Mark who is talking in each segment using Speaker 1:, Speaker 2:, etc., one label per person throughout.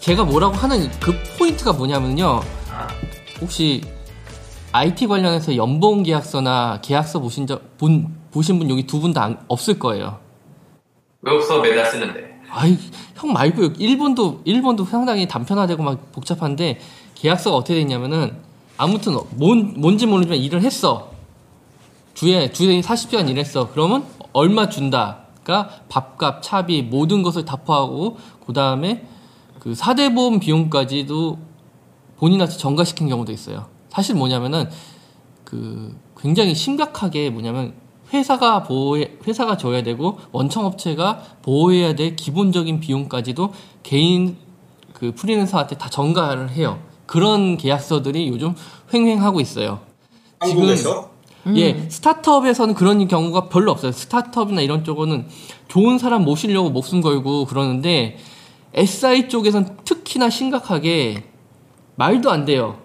Speaker 1: 제가 뭐라고 하는 그 포인트가 뭐냐면요. 혹시 IT 관련해서 연봉 계약서나 계약서 보신 적, 본, 보신 분 여기 두 분 다 없을 거예요.
Speaker 2: 왜 없어 매달 쓰는데.
Speaker 1: 아이, 형 말고요. 일본도, 일본도 상당히 단편화되고 막 복잡한데 계약서가 어떻게 되냐면은 아무튼 뭔, 뭔지 모르지만 일을 했어. 주에, 주에 40시간 일했어. 그러면 얼마 준다. 그러니까 밥값, 차비, 모든 것을 다 포하고 그 다음에 그 사대 보험 비용까지도 본인한테 전가시킨 경우도 있어요. 사실 뭐냐면은 그 굉장히 심각하게 뭐냐면 회사가 보호해 회사가 줘야 되고 원청업체가 보호해야 될 기본적인 비용까지도 개인 그 프리랜서한테 다 전가를 해요. 그런 계약서들이 요즘 횡행하고 있어요.
Speaker 3: 한국에서?
Speaker 1: 지금 예, 스타트업에서는 그런 경우가 별로 없어요. 스타트업이나 이런 쪽은 좋은 사람 모시려고 목숨 걸고 그러는데 SI 쪽에선 특히나 심각하게 말도 안 돼요.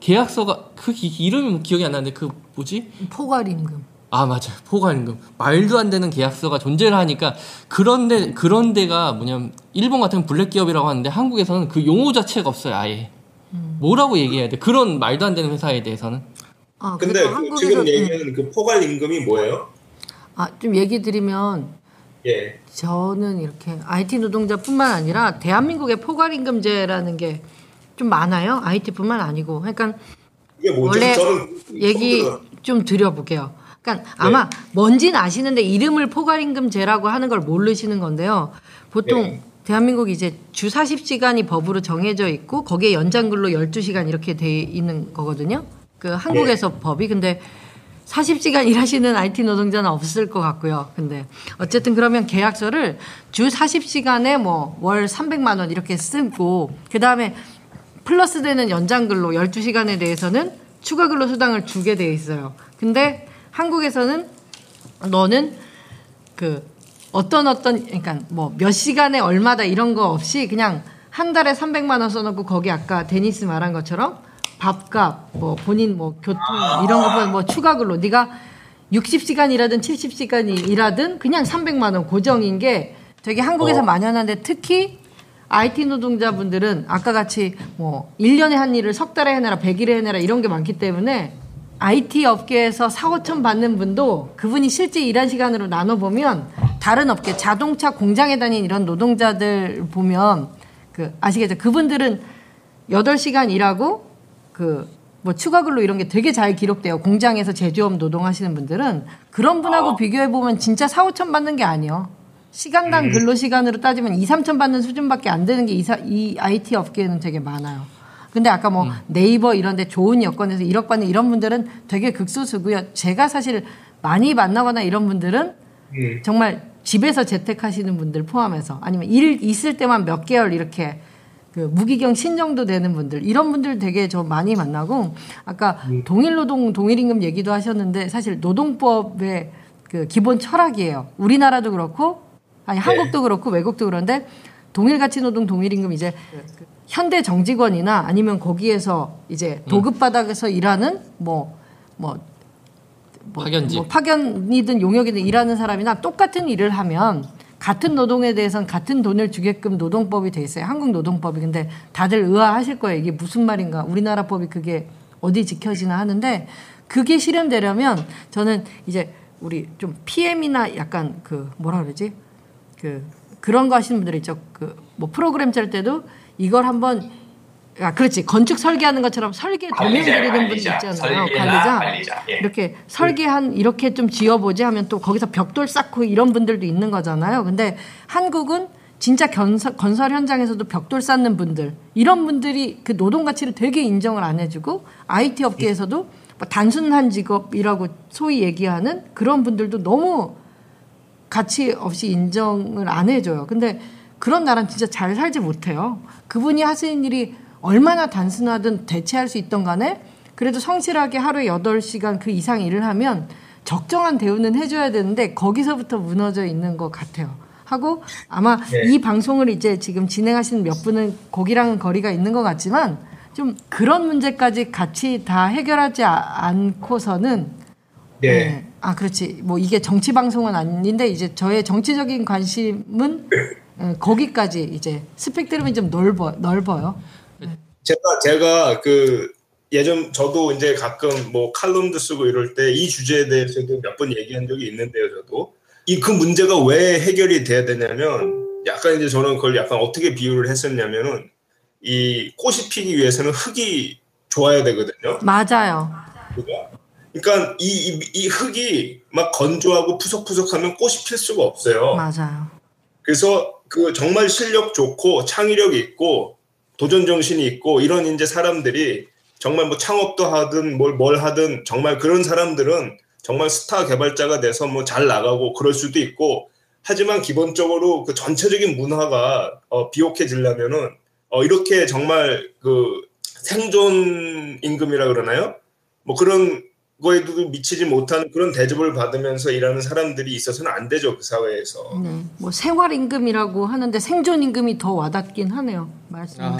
Speaker 1: 계약서가 그 기- 이름이 기억이 안 나는데 그 뭐지?
Speaker 4: 포괄임금.
Speaker 1: 아 맞아요 포괄임금 말도 안 되는 계약서가 존재를 하니까 그런데 그런 데가 뭐냐면 일본 같은 블랙 기업이라고 하는데 한국에서는 그 용어 자체가 없어요 아예 뭐라고 얘기해야 돼 그런 말도 안 되는 회사에 대해서는
Speaker 4: 아,
Speaker 3: 근데
Speaker 4: 그 한국에서
Speaker 3: 지금
Speaker 4: 음.
Speaker 3: 얘기하는 그 포괄 임금이 뭐예요?
Speaker 4: 아, 좀 얘기 드리면
Speaker 3: 예.
Speaker 4: 저는 이렇게 IT 노동자뿐만 아니라 대한민국의 포괄 임금제라는 게 좀 많아요. IT뿐만 아니고. 그러니까
Speaker 3: 이게 뭐죠?
Speaker 4: 원래
Speaker 3: 저는
Speaker 4: 얘기. 좀 드려볼게요. 그러니까 아마 뭔지는 아시는데 이름을 포괄임금제라고 하는 걸 모르시는 건데요. 보통
Speaker 3: 네.
Speaker 4: 대한민국 이제 주 40시간이 법으로 정해져 있고 거기에 연장근로 12시간 이렇게 돼 있는 거거든요. 그 한국에서 법이 근데 40시간 일하시는 IT 노동자는 없을 것 같고요. 근데 어쨌든 그러면 계약서를 주 40시간에 뭐 월 300만 원 이렇게 쓰고 그다음에 플러스 되는 연장 근로 12시간에 대해서는 추가 근로 수당을 주게 돼 있어요. 근데 한국에서는 너는 그 어떤 어떤 그러니까 뭐 몇 시간에 얼마다 이런 거 없이 그냥 한 달에 300만 원 써놓고 거기 아까 데니스 말한 것처럼 밥값 뭐 본인 뭐 교통 이런 거 보면 뭐 추가 근로 네가 60시간 일하든 70시간 일하든 그냥 300만 원 고정인 게 되게 한국에서
Speaker 3: 어.
Speaker 4: 만연한데 특히 IT 노동자분들은 아까 같이 뭐 1년에 한 일을 석 달에 해내라 100일에 해내라 이런 게 많기 때문에 IT 업계에서 4, 5천 받는 분도 그분이 실제 일한 시간으로 나눠보면 다른 업계 자동차 공장에 다닌 이런 노동자들 보면 그 아시겠죠? 그분들은 8시간 일하고 그 뭐 추가 근로 이런 게 되게 잘 기록돼요. 공장에서 제조업 노동하시는 분들은 그런 분하고 비교해 보면 진짜 4, 5천 받는 게 아니에요. 시간당 근로 시간으로 따지면 2, 3천 받는 수준밖에 안 되는 게 이, 이 IT 업계는 되게 많아요. 근데 아까 뭐 네이버 이런 데 좋은 여건에서 1억 받는 이런 분들은 되게 극소수고요. 제가 사실 많이 만나거나 이런 분들은
Speaker 3: 음.
Speaker 4: 정말 집에서 재택하시는 분들 포함해서 아니면 일 있을 때만 몇 개월 이렇게 그 무기경 신정도 되는 분들 이런 분들 되게 저 많이 만나고 아까 동일노동 동일임금 얘기도 하셨는데 사실 노동법의 그 기본 철학이에요. 우리나라도 그렇고 아니 한국도 그렇고 외국도 그런데 동일가치 노동 동일임금 이제 현대 정직원이나 아니면 거기에서 이제 도급 바닥에서 일하는 뭐뭐 뭐,
Speaker 1: 파견직.
Speaker 4: 뭐 파견이든 용역이든 일하는 사람이나 똑같은 일을 하면 같은 노동에 대해서는 같은 돈을 주게끔 노동법이 돼 있어요. 한국 노동법이. 근데 다들 의아하실 거예요. 이게 무슨 말인가. 우리나라 법이 그게 어디 지켜지나 하는데 그게 실현되려면 저는 이제 우리 좀 PM이나 약간 그 뭐라 그러지? 그 그런 거 하시는 분들 있죠. 그 뭐 프로그램 짤 때도 이걸 한번 아 그렇지 건축 설계하는 것처럼 설계 도면
Speaker 2: 관리자,
Speaker 4: 그리는 분
Speaker 2: 관리자.
Speaker 4: 있잖아요. 관리자.
Speaker 2: 관리자. 예.
Speaker 4: 이렇게 설계한 이렇게 좀 지어보지 하면 또 거기서 벽돌 쌓고 이런 분들도 있는 거잖아요. 근데 한국은 진짜 건설, 건설 현장에서도 벽돌 쌓는 분들 이런 분들이 그 노동 가치를 되게 인정을 안 해주고 IT 업계에서도 뭐 단순한 직업이라고 소위 얘기하는 그런 분들도 너무 가치 없이 인정을 안 해줘요. 근데 그런 나라는 진짜 잘 살지 못해요. 그분이 하시는 일이 얼마나 단순하든 대체할 수 있던 간에 그래도 성실하게 하루에 8시간 그 이상 일을 하면 적정한 대우는 해줘야 되는데 거기서부터 무너져 있는 것 같아요. 하고 아마
Speaker 3: 네.
Speaker 4: 이 방송을 이제 지금 진행하시는 몇 분은 거기랑 거리가 있는 것 같지만 좀 그런 문제까지 같이 다 해결하지 아- 않고서는
Speaker 3: 네.
Speaker 4: 네. 아 그렇지 뭐 이게 정치 방송은 아닌데 이제 저의 정치적인 관심은 예, 거기까지 이제 스펙트럼이 좀 넓어 넓어요.
Speaker 3: 제가 제가 그 예전 저도 이제 가끔 뭐 칼럼도 쓰고 이럴 때 이 주제에 대해서도 몇 번 얘기한 적이 있는데요, 저도 이 그 문제가 왜 해결이 돼야 되냐면 약간 이제 저는 그걸 약간 어떻게 비유를 했었냐면은 이 꽃이 피기 위해서는 흙이 좋아야 되거든요.
Speaker 4: 맞아요.
Speaker 3: 그러니까 이, 이, 이 흙이 막 건조하고 푸석푸석하면 꽃이 필 수가 없어요.
Speaker 4: 맞아요.
Speaker 3: 그래서 그 정말 실력 좋고 창의력 있고 도전 정신이 있고 이런 이제 사람들이 정말 뭐 창업도 하든 뭘 뭘 하든 정말 그런 사람들은 정말 스타 개발자가 돼서 뭐 잘 나가고 그럴 수도 있고 하지만 기본적으로 그 전체적인 문화가 어, 비옥해지려면은 어, 이렇게 정말 그 생존 임금이라 그러나요? 뭐 그런 거에도 미치지 못하는 그런 대접을 받으면서 일하는 사람들이 있어서는 안 되죠 그 사회에서.
Speaker 4: 네. 뭐 생활 임금이라고 하는데 생존 임금이 더 와닿긴 하네요. 말씀.
Speaker 1: 아.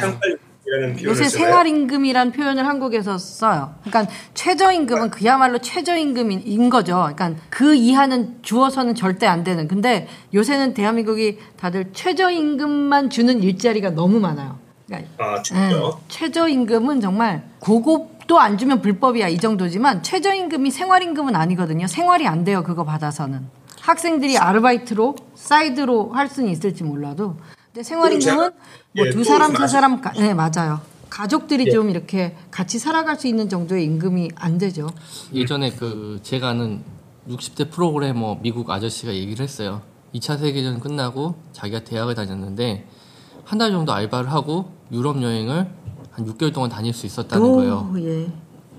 Speaker 4: 요새
Speaker 3: 쓰나요?
Speaker 4: 생활 임금이란 표현을 한국에서 써요. 그러니까 최저 임금은 그야말로 최저 임금인 거죠. 그러니까 그 이하는 주어서는 절대 안 되는. 근데 요새는 대한민국이 다들 최저 임금만 주는 일자리가 너무 많아요. 그러니까
Speaker 3: 아 진짜.
Speaker 4: 예, 최저임금은 정말 고급 도안 주면 불법이야 이 정도지만 최저임금이 생활임금은 아니거든요. 생활이 안 돼요 그거 받아서는 학생들이 아르바이트로 사이드로 할 수는 있을지 몰라도 근데 생활임금은
Speaker 3: 그리고 제가-
Speaker 4: 뭐
Speaker 3: 예, 두또
Speaker 4: 사람 세 사람 가, 네 맞아요. 가족들이
Speaker 3: 예.
Speaker 4: 좀 이렇게 같이 살아갈 수 있는 정도의 임금이 안 되죠.
Speaker 1: 예전에 그 제가 아는 60대 프로그래머 미국 아저씨가 얘기를 했어요. 2차 세계대전 끝나고 자기가 대학을 다녔는데 한 달 정도 알바를 하고 유럽 여행을 한 6개월 동안 다닐 수 있었다는 거예요.
Speaker 4: 예.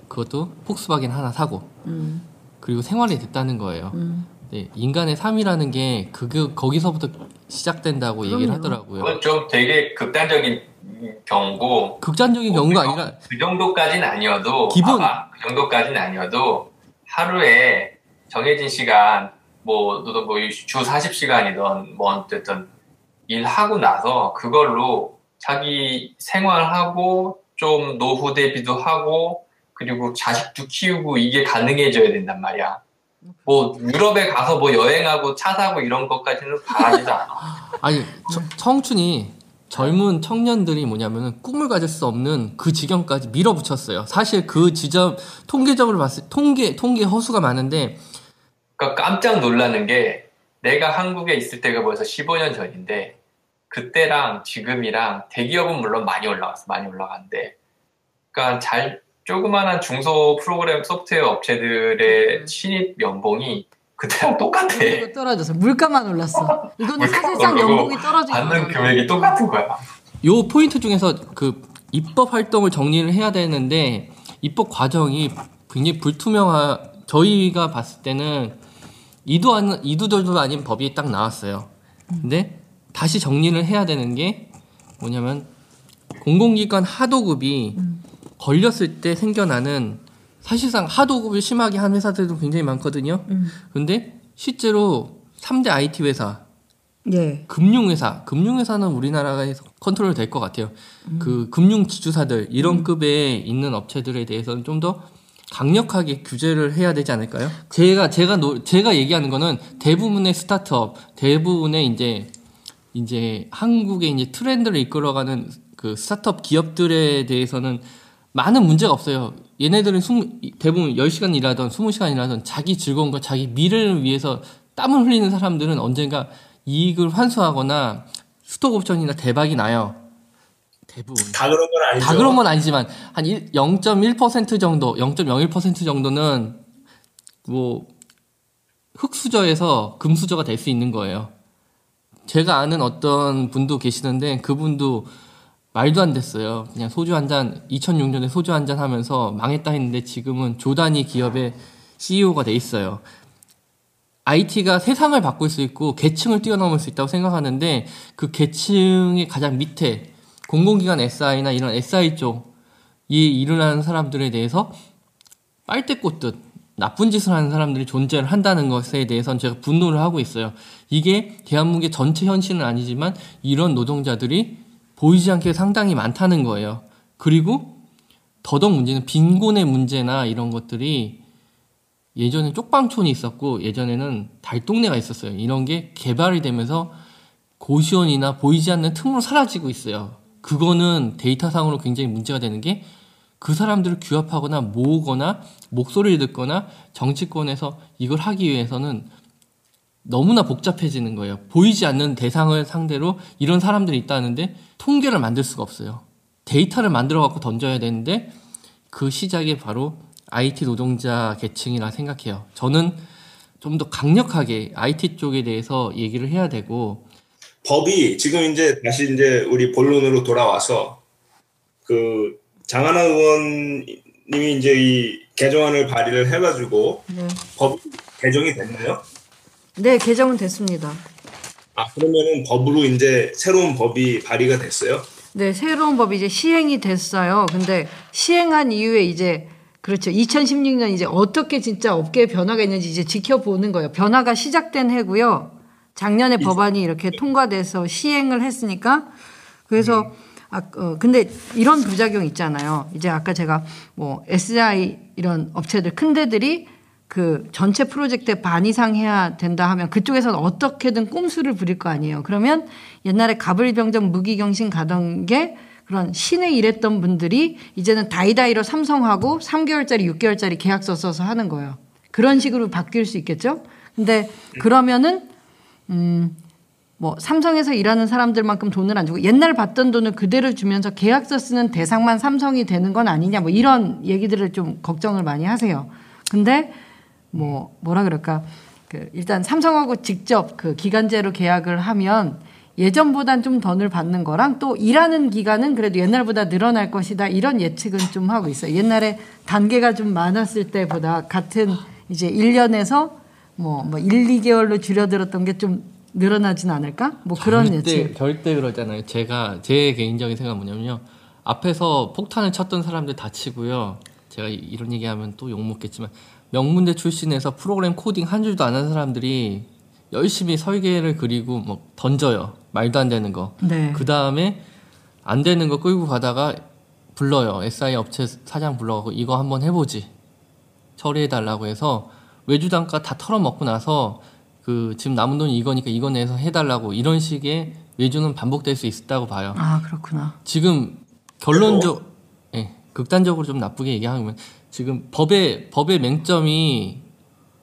Speaker 1: 그것도 폭스바겐 하나 사고
Speaker 4: 음,
Speaker 1: 그리고 생활이 됐다는 거예요.
Speaker 4: 음.
Speaker 1: 네, 인간의 삶이라는 게 그게 거기서부터 시작된다고 얘기를
Speaker 4: 그럼요.
Speaker 1: 하더라고요.
Speaker 2: 그건 좀 되게 극단적인 경우고
Speaker 1: 극단적인 경우가 아니라
Speaker 2: 그 정도까지는 아니어도
Speaker 1: 기본-
Speaker 2: 아마 그 정도까지는 아니어도 하루에 정해진 시간 뭐 너도 뭐주 40시간이던 뭐 어쨌든 일하고 나서 그걸로 자기 생활하고 좀 노후 대비도 하고 그리고 자식도 키우고 이게 가능해져야 된단 말이야. 뭐 유럽에 가서 뭐 여행하고 차 사고 이런 것까지는 바라지도 않아.
Speaker 1: 아니 저- 청춘이 젊은 청년들이 뭐냐면은 꿈을 가질 수 없는 그 지경까지 밀어붙였어요. 사실 그 지점 통계적으로 봤을 통계 통계 허수가 많은데
Speaker 2: 그러니까 깜짝 놀라는 게 내가 한국에 있을 때가 벌써 15년 전인데 그때랑 지금이랑 대기업은 물론 많이 올라갔어 많이 올라갔는데 그러니까 잘 조그만한 중소 프로그램 소프트웨어 업체들의 신입 연봉이 그때랑 똑같아
Speaker 4: 떨어져서 물가만 올랐어. 이거는 사실상 연봉이 떨어진
Speaker 2: 받는. 금액이 똑같은 거야
Speaker 1: 요 포인트 중에서 그 입법 활동을 정리를 해야 되는데 입법 과정이 굉장히 불투명하 저희가 봤을 때는 이도 안 이도저도 아닌 법이 딱 나왔어요. 근데 다시 정리를 해야 되는 게 뭐냐면 공공기관 하도급이 걸렸을 때 생겨나는 사실상 하도급을 심하게 한 회사들도 굉장히 많거든요.
Speaker 4: 음.
Speaker 1: 근데 실제로 3대 IT 회사
Speaker 4: 예.
Speaker 1: 금융회사, 금융회사는 우리나라에서 컨트롤 될 것 같아요. 그 금융 지주사들 이런 급에 있는 업체들에 대해서는 좀 더 강력하게 규제를 해야 되지 않을까요? 제가 제가 노, 제가 얘기하는 거는 대부분의 스타트업, 대부분의 이제 이제 한국의 이제 트렌드를 이끌어가는 그 스타트업 기업들에 대해서는 많은 문제가 없어요. 얘네들은 20, 대부분 10시간 일하던 20시간 일하던 자기 즐거움과 자기 미래를 위해서 땀을 흘리는 사람들은 언젠가 이익을 환수하거나 스톡 옵션이나 대박이 나요. 대부분.
Speaker 3: 다 그런 건 아니죠.
Speaker 1: 다 그런 건 아니지만 한 1, 0.1% 정도, 0.01% 정도는 뭐 흑수저에서 금수저가 될 수 있는 거예요. 제가 아는 어떤 분도 계시는데 그분도 말도 안 됐어요. 그냥 소주 한 잔, 2006년에 소주 한 잔 하면서 망했다 했는데 지금은 조단위 기업의 CEO가 돼 있어요. IT가 세상을 바꿀 수 있고 계층을 뛰어넘을 수 있다고 생각하는데 그 계층의 가장 밑에 공공기관 SI나 이런 SI 쪽이 일을 하는 사람들에 대해서 빨대 꽂듯 나쁜 짓을 하는 사람들이 존재를 한다는 것에 대해서는 제가 분노를 하고 있어요. 이게 대한민국의 전체 현실은 아니지만 이런 노동자들이 보이지 않게 상당히 많다는 거예요. 그리고 더더욱 문제는 빈곤의 문제나 이런 것들이 예전에 쪽방촌이 있었고 예전에는 달동네가 있었어요. 이런 게 개발이 되면서 고시원이나 보이지 않는 틈으로 사라지고 있어요. 그거는 데이터상으로 굉장히 문제가 되는 게 그 사람들을 규합하거나 모으거나 목소리를 듣거나 정치권에서 이걸 하기 위해서는 너무나 복잡해지는 거예요. 보이지 않는 대상을 상대로 이런 사람들이 있다는데 통계를 만들 수가 없어요. 데이터를 만들어 갖고 던져야 되는데 그 시작이 바로 IT 노동자 계층이라 생각해요. 저는 좀 더 강력하게 IT 쪽에 대해서 얘기를 해야 되고
Speaker 3: 법이 지금 이제 다시 이제 우리 본론으로 돌아와서 그 장하나 의원님이 이제 이 개정안을 발의를 해가지고
Speaker 4: 네.
Speaker 3: 법 개정이 됐나요?
Speaker 4: 네, 개정은 됐습니다.
Speaker 3: 아 그러면은 법으로 이제 새로운 법이 발의가 됐어요?
Speaker 4: 네, 새로운 법이 이제 시행이 됐어요. 근데 시행한 이후에 이제 그렇죠. 2016년 이제 어떻게 진짜 업계에 변화가 있는지 이제 지켜보는 거예요. 변화가 시작된 해고요. 작년에 법안이 이렇게 통과돼서 시행을 했으니까 그래서 아, 어, 근데 이런 부작용 있잖아요. 이제 아까 제가 뭐 SI 이런 업체들 큰 데들이 그 전체 프로젝트의 반 이상 해야 된다 하면 그쪽에서는 어떻게든 꼼수를 부릴 거 아니에요. 그러면 옛날에 가불병정 무기경신 가던 게 그런 신에 일했던 분들이 이제는 다이다이로 삼성하고 3개월짜리, 6개월짜리 계약서 써서 하는 거예요. 그런 식으로 바뀔 수 있겠죠? 근데 그러면은 음, 뭐 삼성에서 일하는 사람들만큼 돈을 안 주고 옛날 받던 돈을 그대로 주면서 계약서 쓰는 대상만 삼성이 되는 건 아니냐 뭐 이런 얘기들을 좀 걱정을 많이 하세요. 근데 뭐 뭐라 그럴까 그 일단 삼성하고 직접 그 기간제로 계약을 하면 예전보단 좀 덜을 받는 거랑 또 일하는 기간은 그래도 옛날보다 늘어날 것이다 이런 예측은 좀 하고 있어요. 옛날에 단계가 좀 많았을 때보다 같은 이제 1년에서 뭐, 뭐 1, 2개월로 줄여들었던 게 좀 늘어나진 않을까? 뭐 그런
Speaker 1: 절대,
Speaker 4: 예측.
Speaker 1: 절대 그러잖아요. 제가 제 개인적인 생각은 뭐냐면요. 앞에서 폭탄을 쳤던 사람들 다치고요. 제가 이- 이런 얘기하면 또 욕먹겠지만 명문대 출신에서 프로그램 코딩 한 줄도 안 한 사람들이 열심히 설계를 그리고 뭐 던져요. 말도 안 되는 거.
Speaker 4: 네.
Speaker 1: 그 다음에 안 되는 거 끌고 가다가 불러요. SI 업체 사장 불러가고 이거 한번 해보지. 처리해달라고 해서 외주 단가 다 털어먹고 나서 그 지금 남은 돈이 이거니까 이거 내서 해달라고 이런 식의 외주는 반복될 수 있다고 봐요.
Speaker 4: 아 그렇구나.
Speaker 1: 지금 결론적, 예, 극단적으로 좀 나쁘게 얘기하면 지금 법의 법의 맹점이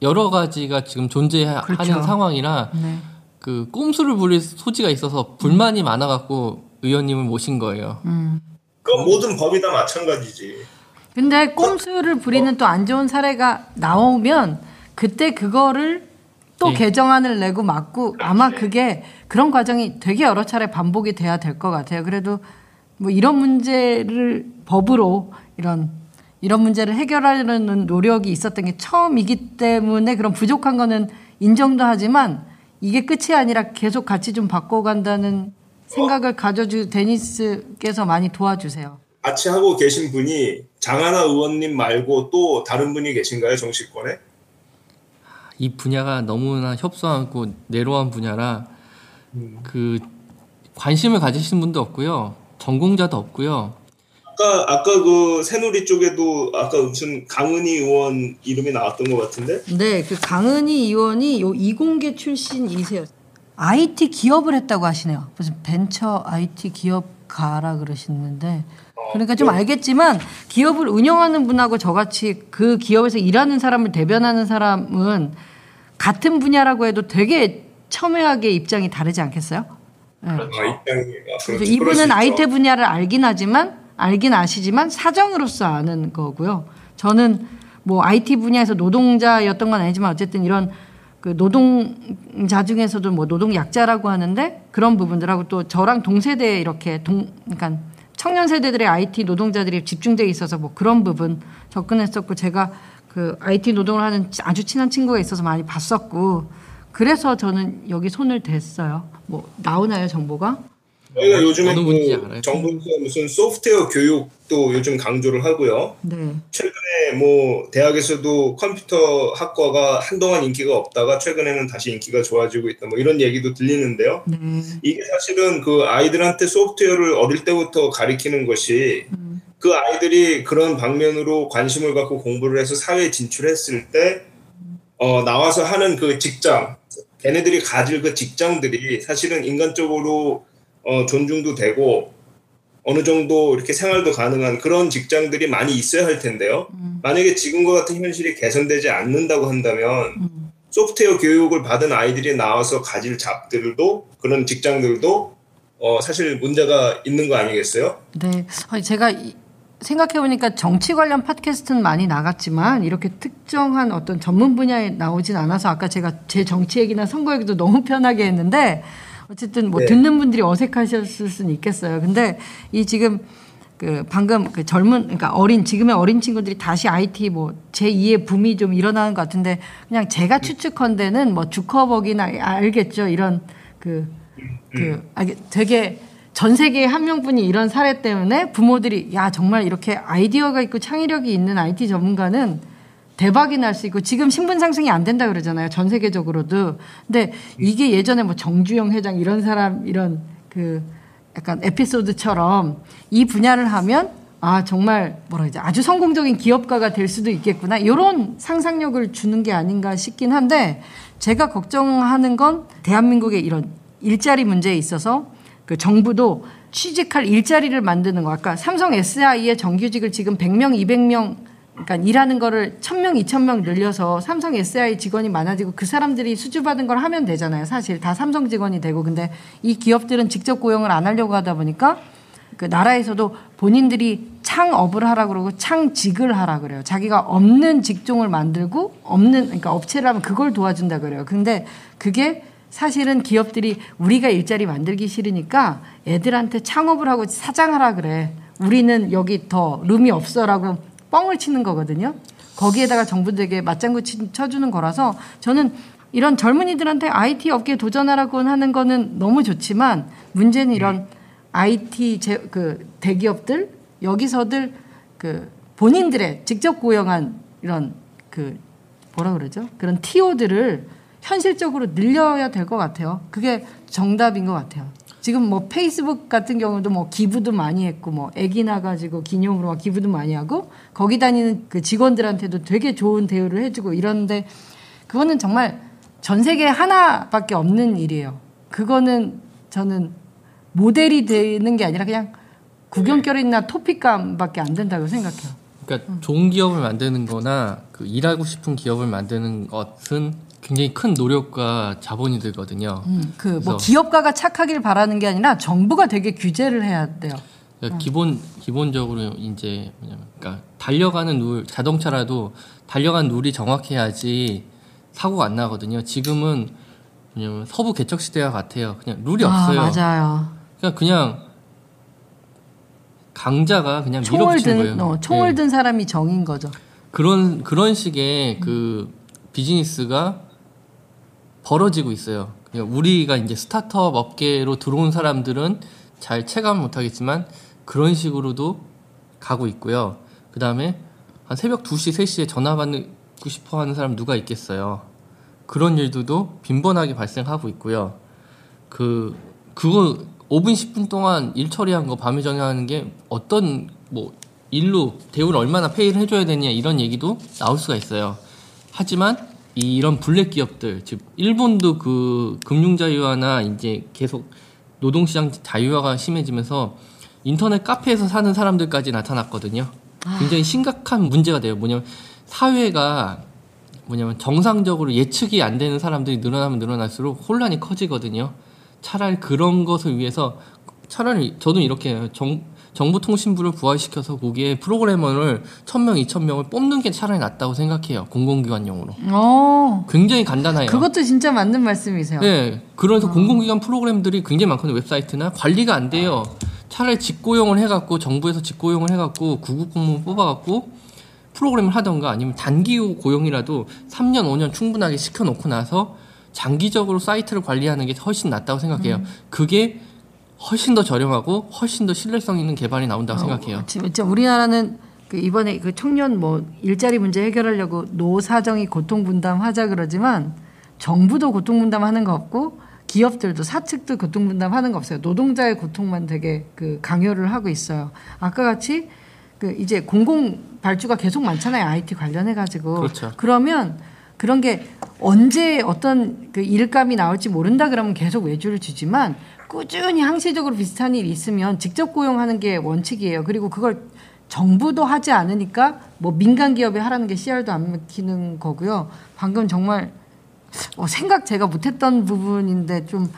Speaker 1: 여러 가지가 지금 존재하는
Speaker 4: 그렇죠.
Speaker 1: 상황이라
Speaker 4: 네.
Speaker 1: 그 꼼수를 부릴 소지가 있어서 불만이 많아갖고 의원님을 모신 거예요.
Speaker 4: 음.
Speaker 3: 그 모든 법이 다 마찬가지지.
Speaker 4: 근데 꼼수를 부리는 또안 좋은 사례가 나오면 그때 그거를 또
Speaker 1: 네.
Speaker 4: 개정안을 내고 막고 아마 그게 그런 과정이 되게 여러 차례 반복이 돼야 될 것 같아요. 그래도 뭐 이런 문제를 법으로 이런 이런 문제를 해결하려는 노력이 있었던 게 처음이기 때문에 그런 부족한 거는 인정도 하지만 이게 끝이 아니라 계속 같이 좀 바꿔간다는 생각을 가져주 데니스께서 많이 도와주세요.
Speaker 3: 같이 하고 계신 분이 장하나 의원님 말고 또 다른 분이 계신가요 정치권에?
Speaker 1: 이 분야가 너무나 협소하고 내로한 분야라 그 관심을 가지신 분도 없고요. 전공자도 없고요.
Speaker 3: 아까 아까 그 새누리 쪽에도 아까 무슨 강은희 의원 이름이 나왔던 것 같은데
Speaker 4: 네, 그 강은희 의원이 요 이공계 출신이세요. IT 기업을 했다고 하시네요. 무슨 벤처 IT 기업 가라 그러시는데. 그러니까 좀 알겠지만 기업을 운영하는 분하고 저같이 그 기업에서 일하는 사람을 대변하는 사람은 같은 분야라고 해도 되게 첨예하게 입장이 다르지 않겠어요? 네.
Speaker 3: 아, 입장이 아, 수
Speaker 4: 이분은. IT 분야를 알긴 하지만 알긴 아시지만 사정으로서 아는 거고요. 저는 뭐 IT 분야에서 노동자였던 건 아니지만 어쨌든 이런 그 노동자 중에서도 뭐 노동 약자라고 하는데 그런 부분들하고 또 저랑 동세대 이렇게 동 그러니까 청년 세대들의 IT 노동자들이 집중돼 있어서 뭐 그런 부분 접근했었고 제가 그 IT 노동을 하는 아주 친한 친구가 있어서 많이 봤었고 그래서 저는 여기 손을 댔어요. 뭐 나오나요 정보가?
Speaker 3: 저희가 요즘에
Speaker 1: 분인지 알아요?
Speaker 3: 그 정부에서 무슨 소프트웨어 교육도 요즘 강조를 하고요.
Speaker 4: 네.
Speaker 3: 최근에 뭐 대학에서도 컴퓨터 학과가 한동안 인기가 없다가 최근에는 다시 인기가 좋아지고 있다 뭐 이런 얘기도 들리는데요.
Speaker 4: 네.
Speaker 3: 이게 사실은 그 아이들한테 소프트웨어를 어릴 때부터 가리키는 것이
Speaker 4: 음.
Speaker 3: 그 아이들이 그런 방면으로 관심을 갖고 공부를 해서 사회에 진출했을 때 어, 나와서 하는 그 직장, 걔네들이 가질 그 직장들이 사실은 인간적으로 어, 존중도 되고 어느 정도 이렇게 생활도 가능한 그런 직장들이 많이 있어야 할 텐데요.
Speaker 4: 음.
Speaker 3: 만약에 지금과 같은 현실이 개선되지 않는다고 한다면
Speaker 4: 음.
Speaker 3: 소프트웨어 교육을 받은 아이들이 나와서 가질 잡들도 그런 직장들도 어, 사실 문제가 있는 거 아니겠어요?
Speaker 4: 네. 제가 이- 생각해보니까 정치 관련 팟캐스트는 많이 나갔지만 이렇게 특정한 어떤 전문 분야에 나오진 않아서 아까 제가 제 정치 얘기나 선거 얘기도 너무 편하게 했는데 어쨌든 뭐
Speaker 3: 네.
Speaker 4: 듣는 분들이 어색하셨을 수는 있겠어요. 근데 이 지금 그 방금 그 젊은 그러니까 어린 지금의 어린 친구들이 다시 IT 뭐 제2의 붐이 좀 일어나는 것 같은데 그냥 제가 추측컨대는 뭐 주커버기나 알겠죠 이런 그그 아, 되게 전 세계에 한 명뿐이 이런 사례 때문에 부모들이 야 정말 이렇게 아이디어가 있고 창의력이 있는 IT 전문가는 대박이 날 수 있고 지금 신분 상승이 안 된다 그러잖아요 전 세계적으로도. 근데 이게 예전에 뭐 정주영 회장 이런 사람 이런 그 약간 에피소드처럼 이 분야를 하면 아 정말 뭐라 그러지? 아주 성공적인 기업가가 될 수도 있겠구나. 이런 상상력을 주는 게 아닌가 싶긴 한데 제가 걱정하는 건 대한민국의 이런 일자리 문제에 있어서 그 정부도 취직할 일자리를 만드는 거. 아까 삼성 SI의 정규직을 지금 100명 200명 그러니까 일하는 거를 1000명 2000명 늘려서 삼성 SI 직원이 많아지고 그 사람들이 수주받은 걸 하면 되잖아요 사실 다 삼성 직원이 되고 근데 이 기업들은 직접 고용을 안 하려고 하다 보니까 그 나라에서도 본인들이 창업을 하라 그러고 창직을 하라 그래요. 자기가 없는 직종을 만들고 없는 그러니까 업체를 하면 그걸 도와준다 그래요. 근데 그게 사실은 기업들이 우리가 일자리 만들기 싫으니까 애들한테 창업을 하고 사장하라 그래. 우리는 여기 더 룸이 없어라고 뻥을 치는 거거든요. 거기에다가 정부들에게 맞장구 치- 쳐주는 거라서 저는 이런 젊은이들한테 IT 업계에 도전하라고 하는 거는 너무 좋지만 문제는 이런 IT 제, 그 대기업들 여기서들 그 본인들의 직접 고용한 이런 그 뭐라 그러죠? 그런 TO들을 현실적으로 늘려야 될 것 같아요. 그게 정답인 것 같아요. 지금 뭐 페이스북 같은 경우도 뭐 기부도 많이 했고 뭐 애기 나가지고 기념으로 막 기부도 많이 하고 거기 다니는 그 직원들한테도 되게 좋은 대우를 해주고 이런데 그거는 정말 전 세계에 하나밖에 없는 일이에요. 그거는 저는 모델이 되는 게 아니라 그냥 구경거리나 토픽감밖에 안 된다고 생각해요.
Speaker 1: 그러니까 좋은 기업을 만드는 거나 그 일하고 싶은 기업을 만드는 것은 굉장히 큰 노력과 자본이 들거든요.
Speaker 4: 음, 그뭐
Speaker 1: 그래서-
Speaker 4: 기업가가 착하길 바라는 게 아니라 정부가 되게 규제를 해야 돼요.
Speaker 1: 그러니까 기본 기본적으로 이제 뭐냐면 그러니까 달려가는 룰 자동차라도 달려간 룰이 정확해야지 사고가 안 나거든요. 지금은 뭐냐면 서부 개척 시대와 같아요. 그냥 룰이 없어요.
Speaker 4: 아, 맞아요.
Speaker 1: 그냥 그냥 강자가 그냥
Speaker 4: 총을
Speaker 1: 밀어붙이는 거예요.
Speaker 4: 든 어, 총을
Speaker 1: 예.
Speaker 4: 든 사람이 정인 거죠.
Speaker 1: 그런 그런 식의 그 비즈니스가 벌어지고 있어요. 우리가 이제 스타트업 업계로 들어온 사람들은 잘 체감 못하겠지만 그런 식으로도 가고 있고요. 그 다음에 한 새벽 2시, 3시에 전화 받고 싶어 하는 사람 누가 있겠어요. 그런 일들도 빈번하게 발생하고 있고요. 그, 그거 5분, 10분 동안 일 처리한 거 밤에 전화하는 게 어떤 뭐 일로 대우를 얼마나 페이를 해줘야 되냐 이런 얘기도 나올 수가 있어요. 하지만 이 이런 블랙 기업들, 즉 일본도 그 금융 자유화나 이제 계속 노동시장 자유화가 심해지면서 인터넷 카페에서 사는 사람들까지 나타났거든요. 굉장히 심각한 문제가 돼요. 뭐냐면 사회가 뭐냐면 정상적으로 예측이 안 되는 사람들이 늘어나면 늘어날수록 혼란이 커지거든요. 차라리 그런 것을 위해서 차라리 저도 이렇게. 정, 정보통신부를 부활시켜서 거기에 프로그래머를 1000명, 2000명을 뽑는 게 차라리 낫다고 생각해요. 공공기관용으로.
Speaker 4: 어,
Speaker 1: 굉장히 간단해요.
Speaker 4: 그것도 진짜 맞는 말씀이세요.
Speaker 1: 네. 그래서 공공기관 프로그램들이 굉장히 많거든요. 웹사이트나 관리가 안 돼요. 차라리 직고용을 해갖고 정부에서 직고용을 해갖고 구급 공무원 뽑아갖고 프로그램을 하던가 아니면 단기 고용이라도 3년, 5년 충분하게 시켜놓고 나서 장기적으로 사이트를 관리하는 게 훨씬 낫다고 생각해요. 그게 훨씬 더 저렴하고 훨씬 더 신뢰성 있는 개발이 나온다고 생각해요.
Speaker 4: 진짜 우리나라는 그 이번에 그 청년 뭐 일자리 문제 해결하려고 노 사정이 고통 분담하자 그러지만 정부도 고통 분담하는 거 없고 기업들도 사측도 고통 분담하는 거 없어요. 노동자의 고통만 되게 그 강요를 하고 있어요. 아까 같이 그 이제 공공 발주가 계속 많잖아요. IT 관련해 가지고.
Speaker 1: 그렇죠.
Speaker 4: 그러면 그런 게 언제 어떤 그 일감이 나올지 모른다 그러면 계속 외주를 주지만 꾸준히 항시적으로 비슷한 일이 있으면 직접 고용하는 게 원칙이에요. 그리고 그걸 정부도 하지 않으니까 뭐 민간 기업이 하라는 게 CR도 안 먹히는 거고요. 방금 정말 어, 생각 제가 못했던 부분인데 좀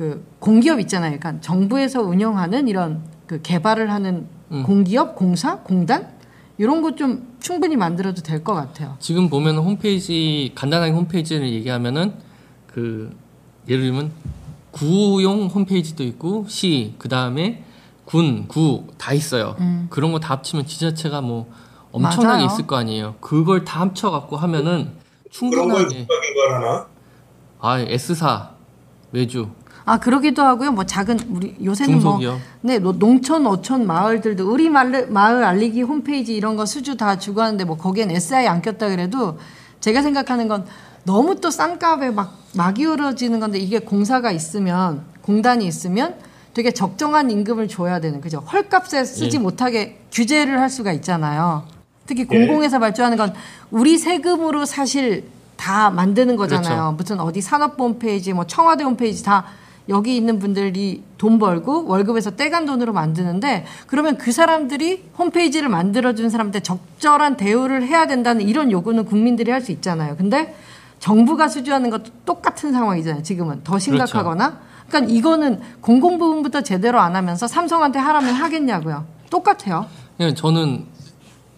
Speaker 4: 그 공기업 있잖아요. 그러니까 정부에서 운영하는 이런 그 개발을 하는
Speaker 1: 음.
Speaker 4: 공기업, 공사, 공단 이런 거좀 충분히 만들어도 될 것 같아요.
Speaker 1: 지금 보면 홈페이지 간단하게 홈페이지를 얘기하면은 그 예를 들면 구용 홈페이지도 있고 시 그다음에 군, 구 다 있어요. 그런 거 다 합치면 지자체가 뭐 엄청나게
Speaker 4: 맞아요.
Speaker 1: 있을 거 아니에요. 그걸 다 합쳐 갖고 하면은 충분하게? 아 S사 외주
Speaker 4: 아 그러기도 하고요. 뭐 작은 우리 요새는
Speaker 1: 중소기업.
Speaker 4: 뭐 네, 노- 농촌 어촌 마을들도 우리 마을, 마을 알리기 홈페이지 이런 거 수주 다 주고 하는데 뭐 거기엔 SI 안 꼈다 그래도 제가 생각하는 건 너무 또 싼 값에 막 막 이어지는 건데 이게 공사가 있으면 공단이 있으면 되게 적정한 임금을 줘야 되는 그죠? 헐값에 쓰지
Speaker 1: 예.
Speaker 4: 못하게 규제를 할 수가 있잖아요. 특히
Speaker 3: 예.
Speaker 4: 공공에서 발주하는 건 우리 세금으로 사실 다 만드는 거잖아요.
Speaker 1: 그렇죠.
Speaker 4: 무슨 어디 산업부 홈페이지, 뭐 청와대 홈페이지 다 여기 있는 분들이 돈 벌고 월급에서 떼간 돈으로 만드는데 그러면 그 사람들이 홈페이지를 만들어준 사람한테 적절한 대우를 해야 된다는 이런 요구는 국민들이 할 수 있잖아요. 근데 정부가 수주하는 것도 똑같은 상황이잖아요. 지금은 더 심각하거나. 그러니까 이거는 공공 부분부터 제대로 안 하면서 삼성한테 하라면 하겠냐고요. 똑같아요.
Speaker 1: 그냥 저는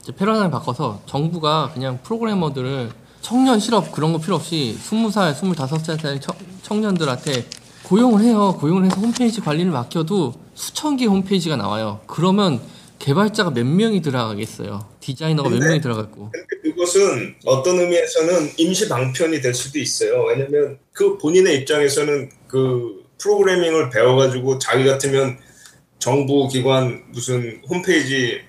Speaker 1: 이제 패러다임 바꿔서 정부가 그냥 프로그래머들을 청년 실업 그런 거 필요 없이 20살, 25살 청, 청년들한테 고용을 해요. 고용을 해서 홈페이지 관리를 맡겨도 수천 개 홈페이지가 나와요. 그러면 개발자가 몇 명이 들어가겠어요. 디자이너가 몇
Speaker 3: 근데-
Speaker 1: 명이 들어갔고.
Speaker 3: 근데 그것은 어떤 의미에서는 임시 방편이 될 수도 있어요. 왜냐면 그 본인의 입장에서는 그 프로그래밍을 배워가지고 자기 같으면 정부 기관 무슨 홈페이지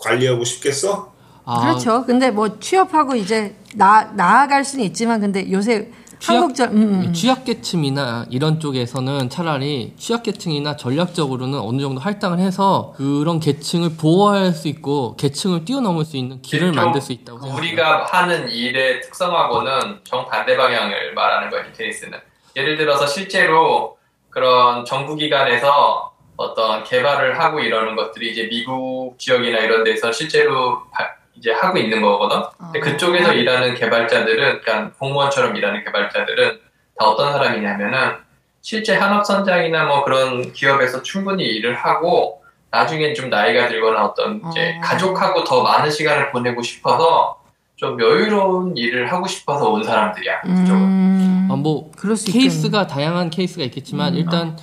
Speaker 3: 관리하고 싶겠어?
Speaker 1: 아,
Speaker 4: 그렇죠. 근데 뭐 취업하고 이제 나 나아갈 수는 있지만 근데 요새
Speaker 1: 취약-
Speaker 4: 음, 음.
Speaker 1: 취약계층이나 이런 쪽에서는 차라리 취약계층이나 전략적으로는 어느 정도 할당을 해서 그런 계층을 보호할 수 있고 계층을 뛰어넘을 수 있는 길을
Speaker 2: 좀
Speaker 1: 만들 수 있다고 생각합니다.
Speaker 2: 우리가 하는 일의 특성하고는 정반대 방향을 말하는 거예요, 테니스는. 예를 들어서 실제로 그런 정부기관에서 어떤 개발을 하고 이러는 것들이 이제 미국 지역이나 이런 데서 실제로 바- 이제 하고 있는 거거든. 근데
Speaker 4: 아.
Speaker 2: 그쪽에서 일하는 개발자들은, 그러니까 공무원처럼 일하는 개발자들은 다 어떤 사람이냐면은 실제 한업 선장이나 뭐 그런 기업에서 충분히 일을 하고 나중엔 좀 나이가 들거나 어떤 이제
Speaker 4: 어.
Speaker 2: 가족하고 더 많은 시간을 보내고 싶어서 좀 여유로운 일을 하고 싶어서 온 사람들이야. 그쪽은.
Speaker 4: 음,
Speaker 1: 아, 뭐
Speaker 4: 그럴 수 있겠네.
Speaker 1: 케이스가 다양한 케이스가 있겠지만
Speaker 4: 음.
Speaker 1: 일단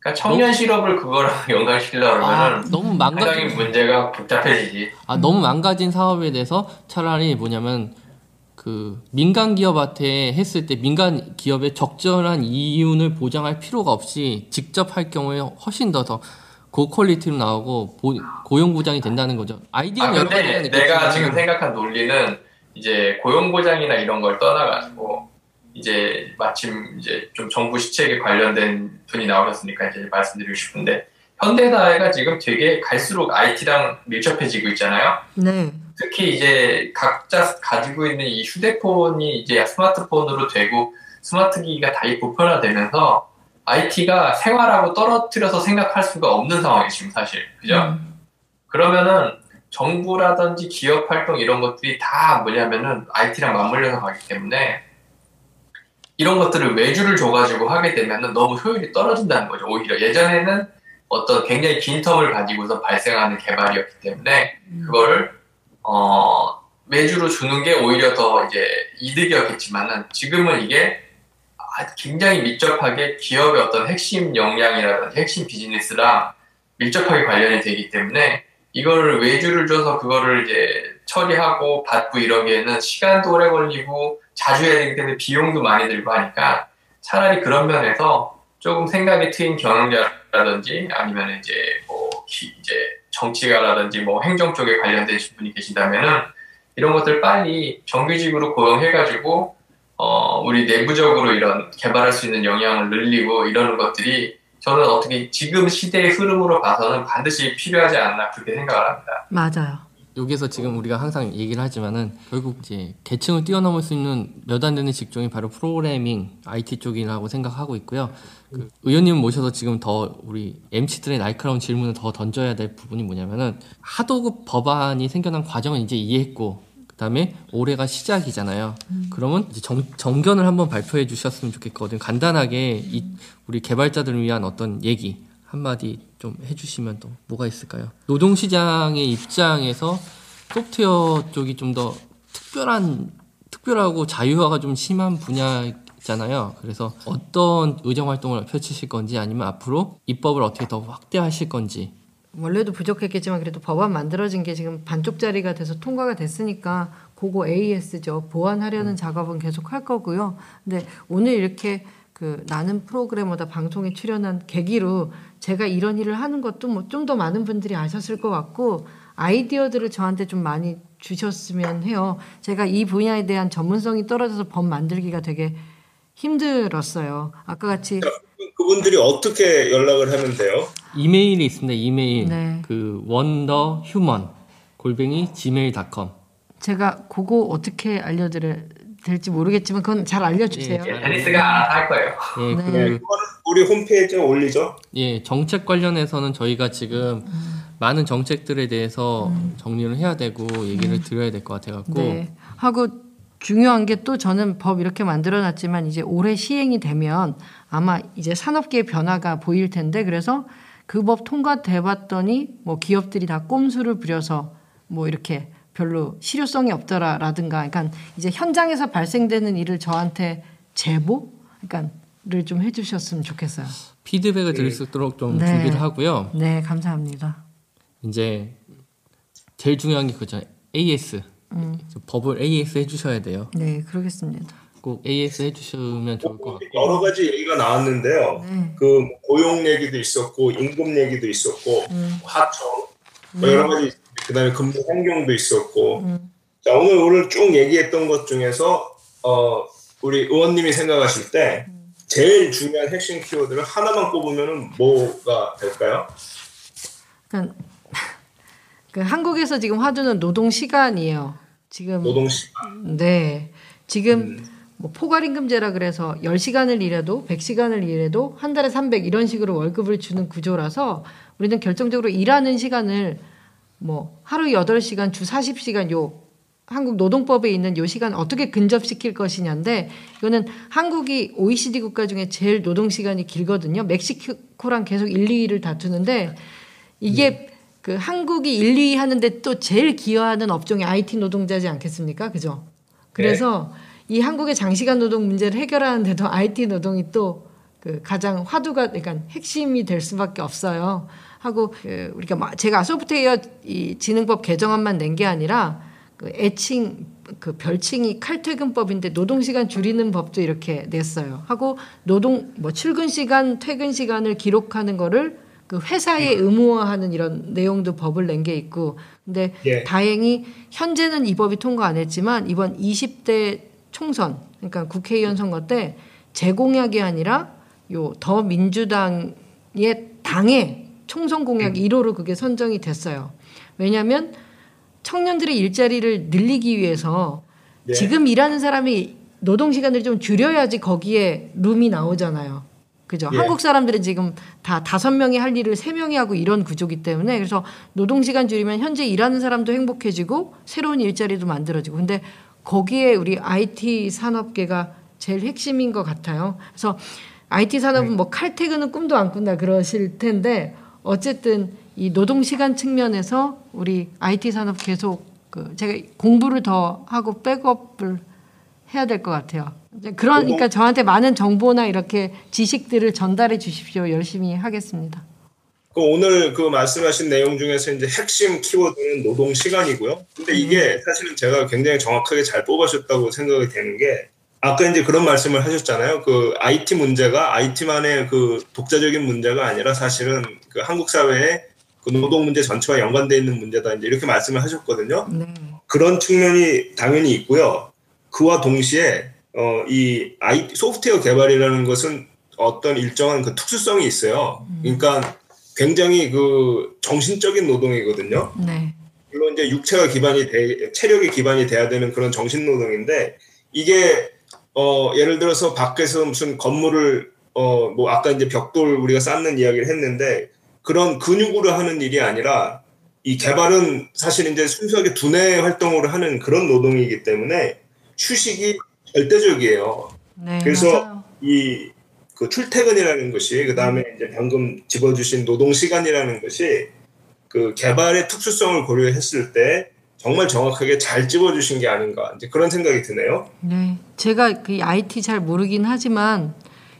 Speaker 2: 그러니까 청년 실업을 그거랑 연관시키려고
Speaker 1: 아, 너무 망가진
Speaker 2: 문제가 복잡해지지.
Speaker 1: 아, 너무 망가진 사업에 대해서 차라리 뭐냐면 그 민간 기업한테 했을 때 민간 기업의 적절한 이윤을 보장할 필요가 없이 직접 할 경우에 훨씬 더 더 고quality로 나오고 보- 고용 보장이 된다는 거죠. 아이디어는
Speaker 2: 아
Speaker 1: 여러 가지가
Speaker 2: 내가 지금 생각한 논리는 이제 고용 보장이나 이런 걸 떠나가지고 이제 마침 이제 좀 정부 시책에 관련된 분이 나오셨으니까 이제 말씀드리고 싶은데 현대사회가 지금 되게 갈수록 IT랑 밀접해지고 있잖아요.
Speaker 4: 네.
Speaker 2: 특히 이제 각자 가지고 있는 이 휴대폰이 이제 스마트폰으로 되고 스마트 기기가 다 보편화되면서 IT가 생활하고 떨어뜨려서 생각할 수가 없는 상황이에요 지금 사실 그죠?
Speaker 4: 음.
Speaker 2: 그러면은 정부라든지 기업 활동 이런 것들이 다 뭐냐면은 IT랑 맞물려서 가기 때문에 이런 것들을 외주를 줘가지고 하게 되면은 너무 효율이 떨어진다는 거죠. 오히려 예전에는 어떤 굉장히 긴 텀을 가지고서 발생하는 개발이었기 때문에 그거를 어 외주로 주는 게 오히려 더 이제 이득이었겠지만은 지금은 이게 아, 굉장히 밀접하게 기업의 어떤 핵심 역량이라든지 핵심 비즈니스랑 밀접하게 관련이 되기 때문에 이거를 외주를 줘서 그거를 이제 처리하고 받고 이러기에는 시간도 오래 걸리고 자주 해야 되기 때문에 비용도 많이 들고 하니까 차라리 그런 면에서 조금 생각이 트인 경영자라든지 아니면 이제 뭐 기- 이제 정치가라든지 뭐 행정 쪽에 관련되신 분이 계신다면은 이런 것들 빨리 정규직으로 고용해가지고 어 우리 내부적으로 이런 개발할 수 있는 역량을 늘리고 이러는 것들이 저는 어떻게 지금 시대의 흐름으로 봐서는 반드시 필요하지 않나 그렇게 생각을 합니다.
Speaker 4: 맞아요.
Speaker 1: 여기서 지금 우리가 항상 얘기를 하지만은 결국 이제 계층을 뛰어넘을 수 있는 몇 안 되는 직종이 바로 프로그래밍, IT 쪽이라고 생각하고 있고요. 그 의원님 모셔서 지금 더 우리 MC들의 날카로운 질문을 더 던져야 될 부분이 뭐냐면은 하도급 법안이 생겨난 과정은 이제 이해했고 그다음에 올해가 시작이잖아요. 그러면 이제 정, 정견을 한번 발표해 주셨으면 좋겠거든요. 간단하게 이 우리 개발자들을 위한 어떤 얘기 한마디 좀 해주시면 또 뭐가 있을까요? 노동시장의 입장에서 소프트웨어 쪽이 좀 더 특별한 특별하고 자유화가 좀 심한 분야잖아요. 그래서 어떤 의정 활동을 펼치실 건지 아니면 앞으로 입법을 어떻게 더 확대하실 건지
Speaker 4: 원래도 부족했겠지만 그래도 법안 만들어진 게 지금 반쪽짜리가 돼서 통과가 됐으니까 그거 AS죠. 보완하려는 작업은 계속 할 거고요. 근데 오늘 이렇게 그 나는 프로그래머다 방송에 출연한 계기로 제가 이런 일을 하는 것도 뭐 좀 더 많은 분들이 아셨을 것 같고 아이디어들을 저한테 좀 많이 주셨으면 해요. 제가 이 분야에 대한 전문성이 떨어져서 법 만들기가 되게 힘들었어요. 아까 같이
Speaker 3: 그분들이 어떻게 연락을 하면 돼요?
Speaker 1: 이메일이 있습니다. 이메일
Speaker 4: 네.
Speaker 1: 그 원더 휴먼 골뱅이 gmail.com
Speaker 4: 제가 그거 어떻게 알려드려 될지 모르겠지만 그건 잘 알려주세요.
Speaker 2: 예, 테니스가 알아서 할 거예요.
Speaker 1: 예,
Speaker 4: 네.
Speaker 1: 그
Speaker 3: 네, 우리 홈페이지에 올리죠.
Speaker 1: 예, 정책 관련해서는 저희가 지금 많은 정책들에 대해서 정리를 해야 되고 얘기를 드려야 될 것 같아갖고
Speaker 4: 네. 하고 중요한 게 또 저는 법 이렇게 만들어놨지만 이제 올해 시행이 되면 아마 이제 산업계의 변화가 보일 텐데 그래서 그 법 통과돼 봤더니 뭐 기업들이 다 꼼수를 부려서 뭐 이렇게 별로 실효성이 없더라라든가 그러니까 이제 현장에서 발생되는 일을 저한테 제보 그러니까 를 좀 해주셨으면 좋겠어요.
Speaker 1: 피드백을 드릴 수 있도록 좀
Speaker 4: 네.
Speaker 1: 준비를 하고요.
Speaker 4: 네, 감사합니다.
Speaker 1: 이제 제일 중요한 게 그죠. AS.
Speaker 4: 음.
Speaker 1: 법을 AS 해주셔야 돼요.
Speaker 4: 네, 그러겠습니다.
Speaker 1: 꼭 AS 해주시면 좋을 것 같고.
Speaker 3: 여러 가지 얘기가 나왔는데요.
Speaker 4: 네.
Speaker 3: 그 고용 얘기도 있었고 임금 얘기도 있었고
Speaker 4: 음.
Speaker 3: 하청 뭐 여러 가지 그다음에 근무 환경도 있었고
Speaker 4: 음.
Speaker 3: 자 오늘 오늘 쭉 얘기했던 것 중에서 어 우리 의원님이 생각하실 때 제일 중요한 핵심 키워드를 하나만 꼽으면은 뭐가 될까요?
Speaker 4: 그러니까 그 한국에서 지금 화두는 노동 시간이에요. 지금
Speaker 3: 노동 시간.
Speaker 4: 네. 지금
Speaker 3: 음.
Speaker 4: 뭐 포괄임금제라 그래서 10시간을 일해도 100시간을 일해도 한 달에 300 이런 식으로 월급을 주는 구조라서 우리는 결정적으로 일하는 시간을 뭐 하루 8시간 주 40시간 요 한국 노동법에 있는 요 시간 어떻게 근접시킬 것이냐인데 이거는 한국이 OECD 국가 중에 제일 노동 시간이 길거든요. 멕시코랑 계속 1, 2위를 다투는데 이게 그 한국이 1, 2위 하는데 또 제일 기여하는 업종이 IT 노동자지 않겠습니까? 그죠? 그래서 이 한국의 장시간 노동 문제를 해결하는데도 IT 노동이 또 그 가장 화두가 그러니까 핵심이 될 수밖에 없어요. 하고 그 우리가 막 제가 소프트웨어 이 지능법 개정안만 낸 게 아니라 그 애칭 그 별칭이 칼퇴근법인데 노동 시간 줄이는 법도 이렇게 냈어요. 하고 노동 뭐 출근 시간, 퇴근 시간을 기록하는 거를 그 회사에 의무화하는 이런 내용도 법을 낸 게 있고 근데
Speaker 3: 예.
Speaker 4: 다행히 현재는 이 법이 통과 안 했지만 이번 20대 총선 그러니까 국회의원 선거 때 제공약이 아니라 요 더 민주당의 당의 총선 공약 1호로 그게 선정이 됐어요. 왜냐하면 청년들의 일자리를 늘리기 위해서
Speaker 3: 네.
Speaker 4: 지금 일하는 사람이 노동 시간을 좀 줄여야지 거기에 룸이 나오잖아요. 그죠?
Speaker 3: 예.
Speaker 4: 한국 사람들은 지금 다 다섯 명이 할 일을 세 명이 하고 이런 구조기 때문에 그래서 노동 시간 줄이면 현재 일하는 사람도 행복해지고 새로운 일자리도 만들어지고 근데 거기에 우리 IT 산업계가 제일 핵심인 것 같아요. 그래서 IT 산업은 뭐 칼퇴근은 꿈도 안 꾼다 그러실 텐데 어쨌든 이 노동 시간 측면에서 우리 IT 산업 계속 그 제가 공부를 더 하고 백업을 해야 될 것 같아요. 그러니까 저한테 많은 정보나 이렇게 지식들을 전달해 주십시오. 열심히 하겠습니다.
Speaker 3: 그 오늘 그 말씀하신 내용 중에서 이제 핵심 키워드는 노동 시간이고요. 근데 이게 사실은 제가 굉장히 정확하게 잘 뽑아셨다고 생각이 되는 게 아까 이제 그런 말씀을 하셨잖아요. 그 IT 문제가 IT만의 그 독자적인 문제가 아니라 사실은 그 한국 사회의 그 노동 문제 전체와 연관되어 있는 문제다. 이제 이렇게 말씀을 하셨거든요.
Speaker 4: 네.
Speaker 3: 그런 측면이 당연히 있고요. 그와 동시에 어, 이 아이 소프트웨어 개발이라는 것은 어떤 일정한 그 특수성이 있어요. 그러니까 굉장히 그 정신적인 노동이거든요.
Speaker 4: 네.
Speaker 3: 물론 이제 육체가 기반이 돼, 체력이 기반이 돼야 되는 그런 정신 노동인데 이게 어 예를 들어서 밖에서 무슨 건물을 어 뭐 아까 이제 벽돌 우리가 쌓는 이야기를 했는데 그런 근육으로 하는 일이 아니라 이 개발은 사실 이제 순수하게 두뇌 활동으로 하는 그런 노동이기 때문에 휴식이 절대적이에요.
Speaker 4: 네.
Speaker 3: 그래서. 이 그 출퇴근이라는 것이 그 다음에 이제 방금 집어주신 노동 시간이라는 것이 그 개발의 특수성을 고려했을 때 정말 정확하게 잘 집어주신 게 아닌가 이제 그런 생각이 드네요.
Speaker 4: 네. 제가 그 IT 잘 모르긴 하지만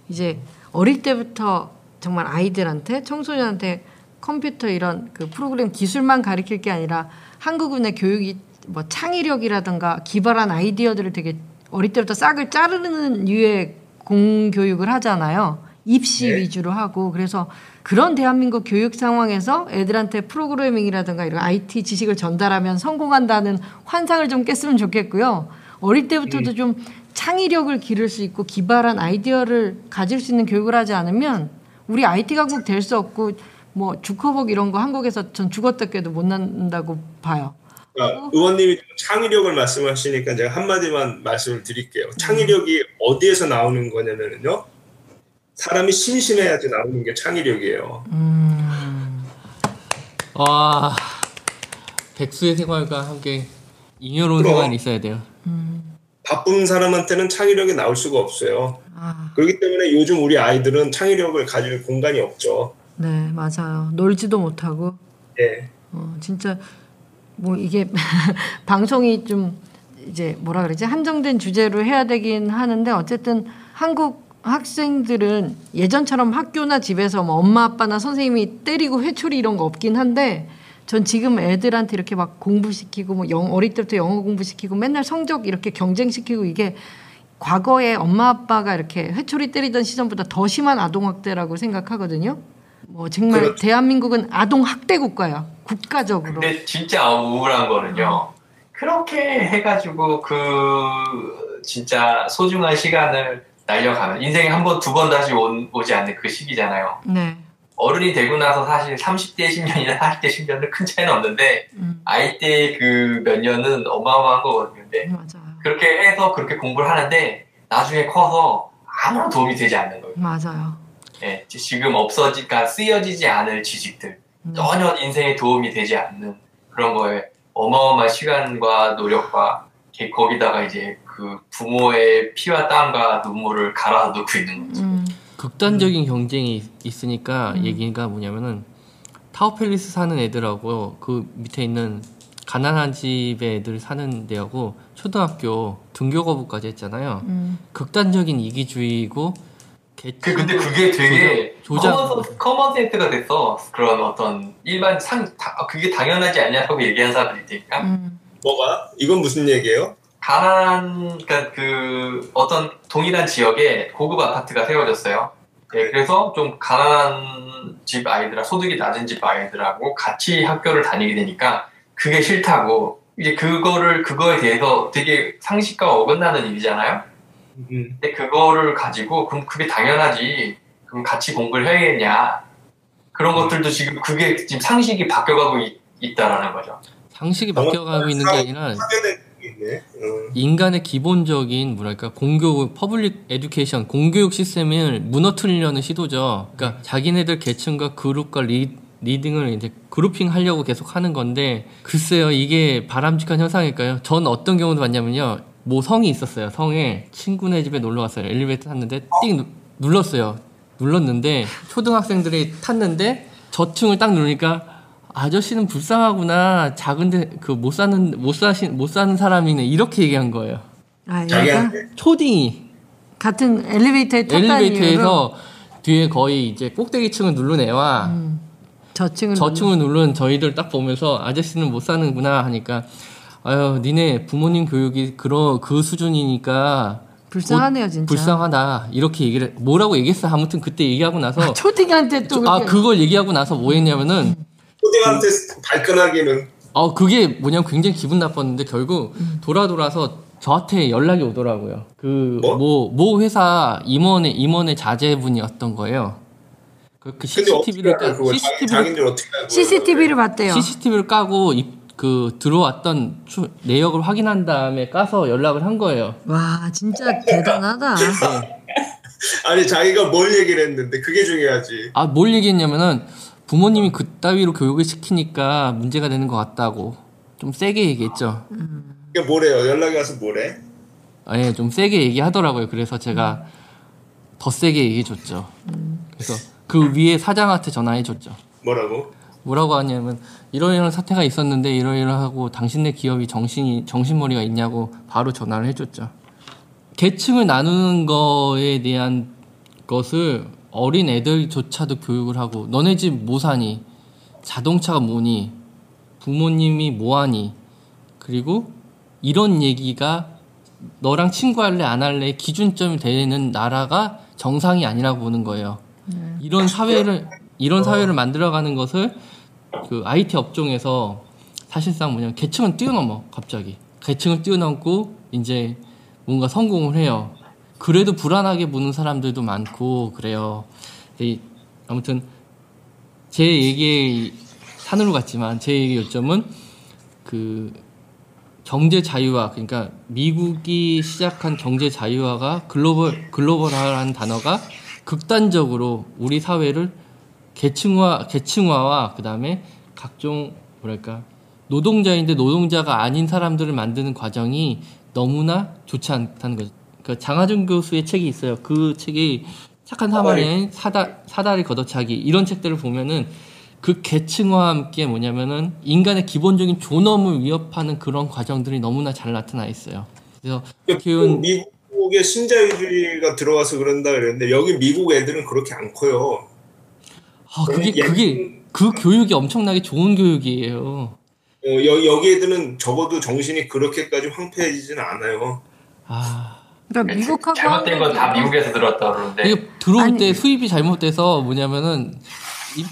Speaker 4: 이제 어릴 때부터 정말 아이들한테 청소년한테 컴퓨터 이런 그 프로그램 기술만 가르칠 게 아니라 한국은의 교육이 뭐 창의력이라든가 기발한 아이디어들을 되게 어릴 때부터 싹을 자르는 류의 공교육을 하잖아요. 입시
Speaker 3: 네.
Speaker 4: 위주로 하고 그래서 그런 대한민국 교육 상황에서 애들한테 프로그래밍이라든가 이런 IT 지식을 전달하면 성공한다는 환상을 좀 깼으면 좋겠고요. 어릴 때부터도 좀 창의력을 기를 수 있고 기발한 아이디어를 가질 수 있는 교육을 하지 않으면 우리 IT 강국 될 수 없고 뭐 주커복 이런 거 한국에서 전 죽었다 깨도 못 난다고 봐요.
Speaker 3: 그러니까 의원님이 창의력을 말씀하시니까 제가 한마디만 말씀을 드릴게요. 창의력이 어디에서 나오는 거냐면요. 사람이 심심해야지 나오는 게 창의력이에요.
Speaker 1: 와 백수의 생활과 함께 잉여로운. 생활이 있어야 돼요.
Speaker 3: 바쁜 사람한테는 창의력이 나올 수가 없어요.
Speaker 4: 아,
Speaker 3: 그렇기 때문에 요즘 우리 아이들은 창의력을 가질 공간이 없죠.
Speaker 4: 네 맞아요. 놀지도 못하고
Speaker 3: 예.
Speaker 4: 어, 진짜 뭐 이게 방송이 좀 이제 뭐라 그러지 한정된 주제로 해야 되긴 하는데 어쨌든 한국 학생들은 예전처럼 학교나 집에서 뭐 엄마 아빠나 선생님이 때리고 회초리 이런 거 없긴 한데 전 지금 애들한테 이렇게 막 공부시키고 뭐 영, 어릴 때부터 영어 공부시키고 맨날 성적 이렇게 경쟁시키고 이게 과거에 엄마 아빠가 이렇게 회초리 때리던 시절보다 더 심한 아동학대라고 생각하거든요. 뭐 정말
Speaker 3: 그렇죠.
Speaker 4: 대한민국은 아동학대 국가야. 국가적으로.
Speaker 2: 근데 진짜 우울한 거는요. 그렇게 해가지고 그 진짜 소중한 시간을 날려가면 인생에 한 번, 두 번 다시 온- 오지 않는 그 시기잖아요.
Speaker 4: 네.
Speaker 2: 어른이 되고 나서 사실 30대 10년이나 40대 10년은 큰 차이는 없는데
Speaker 4: 음,
Speaker 2: 아이 때 그 몇 년은 어마어마한 거거든요. 근데
Speaker 4: 맞아요.
Speaker 2: 그렇게 해서 그렇게 공부를 하는데 나중에 커서 아무런 도움이 되지 않는 거예요.
Speaker 4: 맞아요.
Speaker 2: 예, 지금 없어지니까 쓰여지지 않을 지식들
Speaker 4: 네.
Speaker 2: 전혀 인생에 도움이 되지 않는 그런 거에 어마어마한 시간과 노력과 게- 거기다가 이제 그 부모의 피와 땀과 눈물을 갈아 넣고 있는 거죠.
Speaker 4: 음,
Speaker 1: 극단적인 경쟁이 있으니까
Speaker 4: 음.
Speaker 1: 얘기가 뭐냐면은 타워팰리스 사는 애들하고 그 밑에 있는 가난한 집의 애들 사는 데하고 초등학교 등교 거부까지 했잖아요.
Speaker 4: 음.
Speaker 1: 극단적인 이기주의고
Speaker 2: 개그 근데 그게 되게
Speaker 1: 조작-
Speaker 2: common, common sense가 됐어. 그런 어떤 일반 상 다- 그게 당연하지 않냐고 얘기하는 사람들이 있으니까
Speaker 4: 음.
Speaker 3: 뭐가? 이건 무슨 얘기예요?
Speaker 2: 가난 그러니까 그 어떤 동일한 지역에 고급 아파트가 세워졌어요. 예, 그래서 좀 가난한 집 아이들, 소득이 낮은 집 아이들하고 같이 학교를 다니게 되니까 그게 싫다고 이제 그거를 그거에 대해서 되게 상식과 어긋나는 일이잖아요.
Speaker 3: 음.
Speaker 2: 근데 그거를 가지고 그럼 그게 당연하지. 그럼 같이 공부를 해야겠냐. 그런 것들도 지금 그게 지금 상식이 바뀌어가고 있, 있다라는 거죠.
Speaker 1: 상식이 바뀌어가고 있는 게 아니라
Speaker 3: 있네. 어.
Speaker 1: 인간의 기본적인 뭐랄까 공교 public education 공교육 시스템을 무너뜨리려는 시도죠. 그러니까 자기네들 계층과 그룹과 리, leading을 이제 grouping 하려고 계속 하는 건데 글쎄요 이게 바람직한 현상일까요? 전 어떤 경우도 봤냐면요. 뭐 성이 있었어요. 성에 친구네 집에 놀러 갔어요. 엘리베이터 탔는데 띵 누- 눌렀어요. 눌렀는데 초등학생들이 탔는데 저층을 딱 누르니까 아저씨는 불쌍하구나. 작은데 그 못 사는 못 사신 못 사는 사람이네. 이렇게 얘기한 거예요.
Speaker 4: 아, 얘가?
Speaker 1: 초딩이.
Speaker 4: 같은 엘리베이터에
Speaker 1: 엘리베이터에서 뒤에 거의 이제 꼭대기층을 누른 애와
Speaker 4: 음, 저층을
Speaker 1: 저층을 누른 저희들 딱 보면서 아저씨는 못 사는구나 하니까 아유 니네 부모님 교육이 그러 그 수준이니까
Speaker 4: 불쌍하네요 진짜.
Speaker 1: 불쌍하다. 이렇게 얘기를 뭐라고 얘기했어. 아무튼 그때 얘기하고 나서
Speaker 4: 초딩한테 또
Speaker 1: 아
Speaker 4: 그렇게
Speaker 1: 그걸 얘기하고 나서 뭐 했냐면은
Speaker 3: 초딩한테 발끈하기는
Speaker 1: 어 그게 뭐냐면 굉장히 기분 나빴는데 결국 돌아 돌아서 저한테 연락이 오더라고요. 그
Speaker 3: 뭐?
Speaker 1: 뭐모 회사 임원의 임원의 자제분이었던 거예요. 그, 그 CCTV를
Speaker 3: 자기,
Speaker 1: CCTV를
Speaker 4: CCTV를 봤대요.
Speaker 1: CCTV를 까고 입, 그 들어왔던 추, 내역을 확인한 다음에 까서 연락을 한 거예요.
Speaker 4: 와 진짜 대단하다.
Speaker 3: 아니 자기가 뭘 얘기를 했는데 그게 중요하지
Speaker 1: 아뭘 얘기했냐면은 부모님이 그따위로 교육을 시키니까 문제가 되는 것 같다고 좀 세게 얘기했죠.
Speaker 3: 이게 뭐래요 연락이 와서 뭐래
Speaker 1: 예, 좀 세게 얘기하더라고요. 그래서 제가 더 세게 얘기해줬죠. 그래서 그 위에 사장한테 전화해줬죠.
Speaker 3: 뭐라고
Speaker 1: 뭐라고 하냐면 이러이러한 사태가 있었는데 이러이러하고 당신네 기업이 정신이 정신머리가 있냐고 바로 전화를 해줬죠. 계층을 나누는 거에 대한 것을 어린 애들조차도 교육을 하고 너네 집 뭐 사니? 자동차가 뭐니? 부모님이 뭐하니? 그리고 이런 얘기가 너랑 친구할래 안 할래? 기준점이 되는 나라가 정상이 아니라고 보는 거예요. 이런 사회를 이런 사회를 만들어가는 것을 그 IT 업종에서 사실상 뭐냐 계층은 뛰어넘어 갑자기. 계층을 뛰어넘고 이제 뭔가 성공을 해요. 그래도 불안하게 보는 사람들도 많고 그래요. 이- 아무튼 제 얘기의 산으로 갔지만 제 얘기 요점은 그 경제 자유화 그러니까 미국이 시작한 경제 자유화가 글로벌 글로벌화라는 단어가 극단적으로 우리 사회를 계층화 계층화와 그다음에 각종 뭐랄까 노동자인데 노동자가 아닌 사람들을 만드는 과정이 너무나 좋지 않다는 거죠. 그 장하준 교수의 책이 있어요. 그 책이 착한 사마리아인 사다 사다리 걷어차기 이런 책들을 보면은 그 계층화와 함께 뭐냐면은 인간의 기본적인 존엄을 위협하는 그런 과정들이 너무나 잘 나타나 있어요. 그래서 키운
Speaker 3: 미국의 신자유주의가 들어와서 그런다 그랬는데 여기 미국 애들은 그렇게 안 커요
Speaker 1: 아, 그게
Speaker 3: 예.
Speaker 1: 그게 그 교육이 엄청나게 좋은 교육이에요.
Speaker 3: 어, 여, 여기 애들은 적어도 정신이 그렇게까지 황폐해지지는 않아요
Speaker 1: 아
Speaker 4: 그러니까 미국하고
Speaker 2: 잘못된 건 다 미국에서 들었다 그러는데
Speaker 1: 이게 들어올
Speaker 4: 아니.
Speaker 1: 때 수입이 잘못돼서 뭐냐면은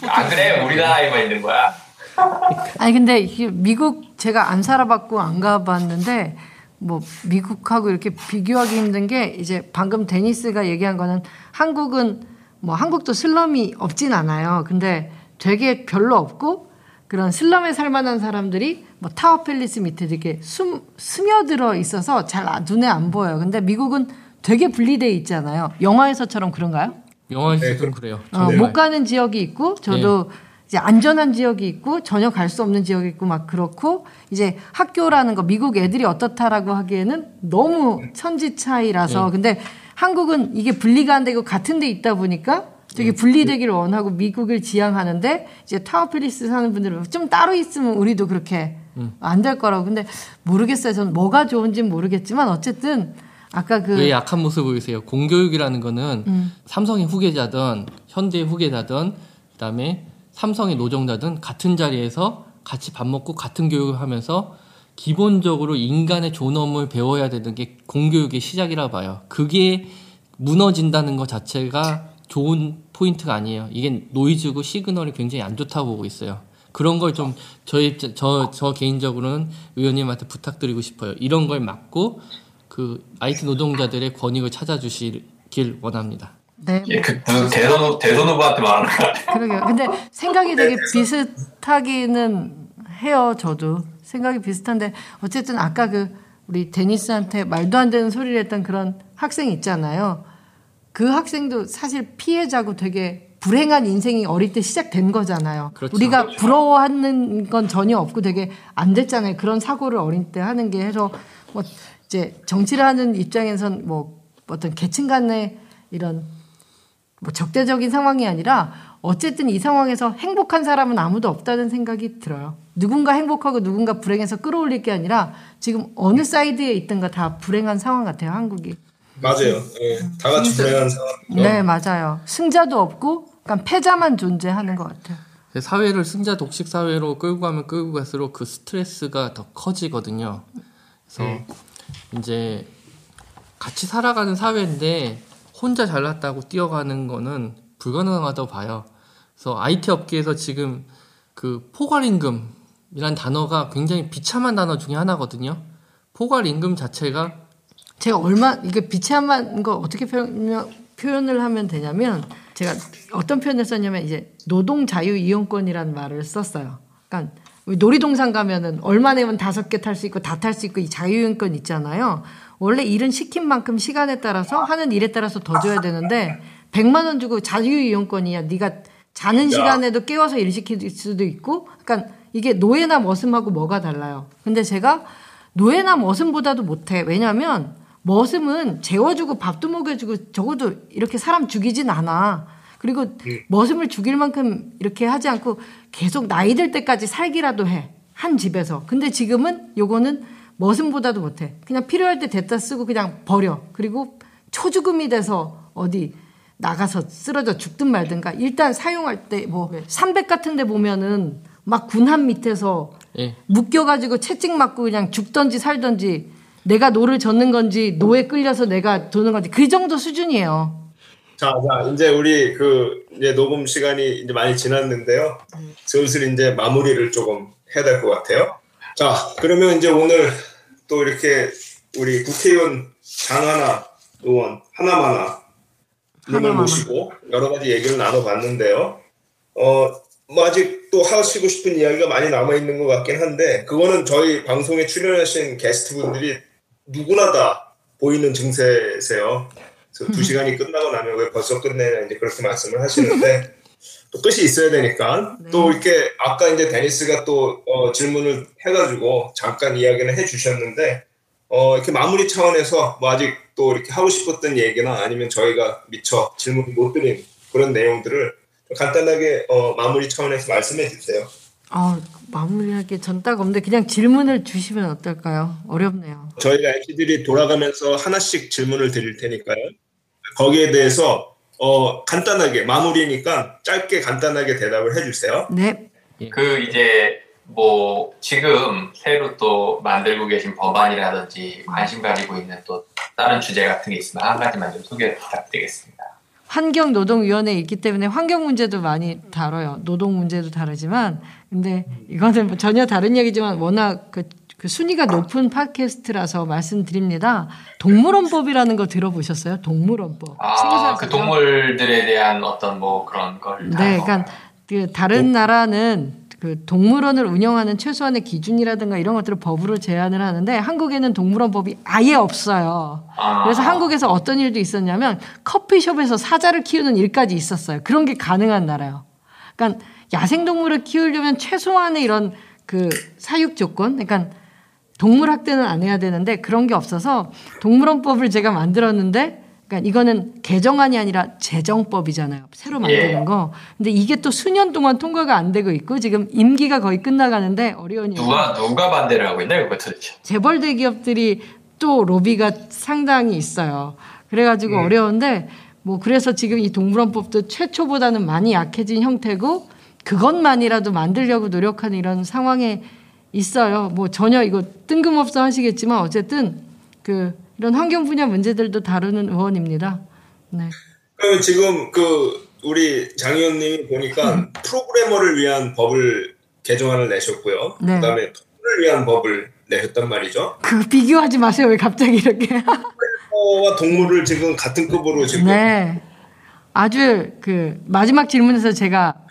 Speaker 2: 안 그래 우리나라에만 있는 거야.
Speaker 4: 아니 근데 미국 제가 안 살아봤고 안 가봤는데 뭐 미국하고 이렇게 비교하기 힘든 게 이제 방금 데니스가 얘기한 거는 한국은 뭐 한국도 슬럼이 없진 않아요. 근데 되게 별로 없고 그런 슬럼에 살 만한 사람들이 뭐 타워 팰리스 밑에 이렇게 숨 스며들어 있어서 잘 아- 눈에 안 보여요. 근데 미국은 되게 분리돼 있잖아요. 영화에서처럼 그런가요?
Speaker 1: 영화에서
Speaker 3: 네,
Speaker 1: 좀 그래요.
Speaker 4: 어. 못 가는 지역이 있고 저도 이제 안전한 지역이 있고 전혀 갈 수 없는 지역이 있고 막 그렇고 이제 학교라는 거 미국 애들이 어떻다라고 하기에는 너무 천지 차이라서
Speaker 1: 네.
Speaker 4: 근데 한국은 이게 분리가 안 되고 같은 데 있다 보니까 되게 분리되기를 원하고 미국을 지향하는데 이제 타워필리스 사는 분들은 좀 따로 있으면 우리도 그렇게 안될 거라고 근데 모르겠어요 저는 뭐가 좋은지는 모르겠지만 어쨌든 아까 그
Speaker 1: 왜 약한 모습 보이세요? 공교육이라는 거는
Speaker 4: 음.
Speaker 1: 삼성의 후계자든 현대의 후계자든 그다음에 삼성의 노동자든 같은 자리에서 같이 밥 먹고 같은 교육을 하면서 기본적으로 인간의 존엄을 배워야 되는 게 공교육의 시작이라 봐요. 그게 무너진다는 것 자체가 좋은 포인트가 아니에요. 이게 노이즈고 시그널이 굉장히 안 좋다고 보고 있어요. 그런 걸 좀 저희 저, 저 개인적으로는 의원님한테 부탁드리고 싶어요. 이런 걸 막고 그 IT 노동자들의 권익을 찾아주시길 원합니다.
Speaker 4: 네,
Speaker 2: 예, 그 무슨 대선 대선 후보한테 말하는 거 같아.
Speaker 4: 그러게요. 근데 생각이 되게 비슷하기는 해요. 저도 생각이 비슷한데 어쨌든 아까 그 우리 데니스한테 말도 안 되는 소리를 했던 그런 학생 있잖아요. 그 학생도 사실 피해자고 되게 불행한 인생이 어릴 때 시작된 거잖아요.
Speaker 1: 그렇죠.
Speaker 4: 우리가 부러워하는 건 전혀 없고 되게 안 됐잖아요. 그런 사고를 어린 때 하는 게 해서 뭐 이제 정치를 하는 입장에선 뭐 어떤 계층 간의 이런 뭐 적대적인 상황이 아니라 어쨌든 이 상황에서 행복한 사람은 아무도 없다는 생각이 들어요. 누군가 행복하고 누군가 불행해서 끌어올릴 게 아니라 지금 어느 사이드에 있든가 다 불행한 상황 같아요, 한국이.
Speaker 3: 맞아요 예, 다 같이 불행한 상황
Speaker 4: 네, 맞아요. 승자도 없고 그러니까 패자만 존재하는 것 같아요.
Speaker 1: 사회를 승자 독식 사회로 끌고 가면 끌고 갈수록 그 스트레스가 더 커지거든요. 그래서 이제 같이 살아가는 사회인데 혼자 잘났다고 뛰어가는 거는 불가능하다고 봐요. 그래서 IT 업계에서 지금 그 포괄임금이란 단어가 굉장히 비참한 단어 중에 하나거든요. 포괄임금 자체가
Speaker 4: 제가 얼마 이게 비참한 거 어떻게 표현, 표현을 하면 되냐면 제가 어떤 표현을 썼냐면 이제 노동 자유 이용권이라는 말을 썼어요. 그러니까 놀이동산 가면은 얼마 내면 다섯 개 탈 수 있고 다 탈 수 있고 이 자유 이용권 있잖아요. 원래 일은 시킨 만큼 시간에 따라서 하는 일에 따라서 더 줘야 되는데 100만 원 주고 자유 이용권이야. 네가 자는 시간에도 깨워서 일 시킬 수도 있고 그러니까 이게 노예나 머슴하고 뭐가 달라요. 근데 제가 노예나 머슴보다도 못해. 왜냐면 머슴은 재워주고 밥도 먹여주고 적어도 이렇게 사람 죽이진 않아. 그리고 머슴을 죽일 만큼 이렇게 하지 않고 계속 나이 들 때까지 살기라도 해. 한 집에서. 근데 지금은 요거는 머슴보다도 못해. 그냥 필요할 때 됐다 쓰고 그냥 버려. 그리고 초주검이 돼서 어디 나가서 쓰러져 죽든 말든가. 일단 사용할 때뭐300 같은 데 보면은 막 군함 밑에서
Speaker 1: 예.
Speaker 4: 묶여가지고 채찍 맞고 그냥 죽던지 살던지 내가 노를 젓는 건지 노에 끌려서 내가 도는 건지 그 정도 수준이에요.
Speaker 3: 자, 자, 이제 우리 그 이제 녹음 시간이 이제 많이 지났는데요. 슬슬 이제 마무리를 조금 해야 될 것 같아요. 자, 그러면 이제 오늘 또 이렇게 우리 국회의원 장하나 의원 하나마나 님을. 모시고 여러 가지 얘기를 나눠봤는데요. 어, 뭐 아직 또 하시고 싶은 이야기가 많이 남아 있는 것 같긴 한데 그거는 저희 방송에 출연하신 게스트분들이 누구나 다 보이는 증세세요. 그래서 두 시간이 끝나고 나면 왜 벌써 끝내냐 이제 그렇게 말씀을 하시는데 또 끝이 있어야 되니까 또 이렇게 아까 이제 데니스가 또 어, 질문을 해가지고 잠깐 이야기는 해주셨는데 어, 이렇게 마무리 차원에서 뭐 아직 또 이렇게 하고 싶었던 얘기나 아니면 저희가 미처 질문 못 드린 그런 내용들을 간단하게 어, 마무리 차원에서 말씀해 주세요.
Speaker 4: 아 마무리하기 전 딱 없는데 그냥 질문을 주시면 어떨까요? 어렵네요.
Speaker 3: 저희가 MC들이 돌아가면서 하나씩 질문을 드릴 테니까요. 거기에 대해서 어, 간단하게 마무리니까 짧게 간단하게 대답을 해주세요.
Speaker 4: 네.
Speaker 2: 그 이제 뭐 지금 새로 또 만들고 계신 법안이라든지 관심 가지고 있는 또 다른 주제 같은 게 있으면 한 가지만 좀 소개 부탁드리겠습니다.
Speaker 4: 환경노동위원회에 있기 때문에 환경 문제도 많이 다뤄요. 노동 문제도 다르지만 근데 이거는 뭐 전혀 다른 얘기지만 워낙 그, 그 순위가 높은 팟캐스트라서 말씀드립니다. 동물원법이라는 거 들어보셨어요? 동물원법.
Speaker 2: 아? 그 동물들에 대한 어떤 뭐 그런 걸.
Speaker 4: 네,
Speaker 2: 다
Speaker 4: 그러니까 그 다른 나라는 그 동물원을 운영하는 최소한의 기준이라든가 이런 것들을 법으로 제한을 하는데 한국에는 동물원법이 아예 없어요.
Speaker 2: 아.
Speaker 4: 그래서 한국에서 어떤 일도 있었냐면 커피숍에서 사자를 키우는 일까지 있었어요. 그런 게 가능한 나라예요. 그러니까 야생동물을 키우려면 최소한의 이런 그 사육 조건, 그러니까 동물 학대는 안 해야 되는데 그런 게 없어서 동물원법을 제가 만들었는데 그러니까 이거는 개정안이 아니라 제정법이잖아요. 새로 만드는
Speaker 2: 예.
Speaker 4: 거. 근데 이게 또 수년 동안 통과가 안 되고 있고 지금 임기가 거의 끝나가는데 어려운
Speaker 2: 누가 누가 반대를 하고 있나요, 그거 도대체?
Speaker 4: 재벌 대기업들이 또 로비가 상당히 있어요. 그래가지고 어려운데 뭐 그래서 지금 이 동물원법도 최초보다는 많이 약해진 형태고 그것만이라도 만들려고 노력하는 이런 상황에 있어요. 뭐 전혀 이거 뜬금없어 하시겠지만 어쨌든 그 이런 환경 분야 문제들도 다루는 의원입니다. 네.
Speaker 3: 그러면 지금 그 우리 장 의원님이 보니까 프로그래머를 위한 법을 개정안을 내셨고요.
Speaker 4: 네.
Speaker 3: 그다음에 동물을 위한 법을 내셨단 말이죠.
Speaker 4: 그 비교하지 마세요. 왜 갑자기 이렇게?
Speaker 3: 와 동물을 지금 같은 급으로 지금
Speaker 4: 네. 아주 그 마지막 질문에서 제가 그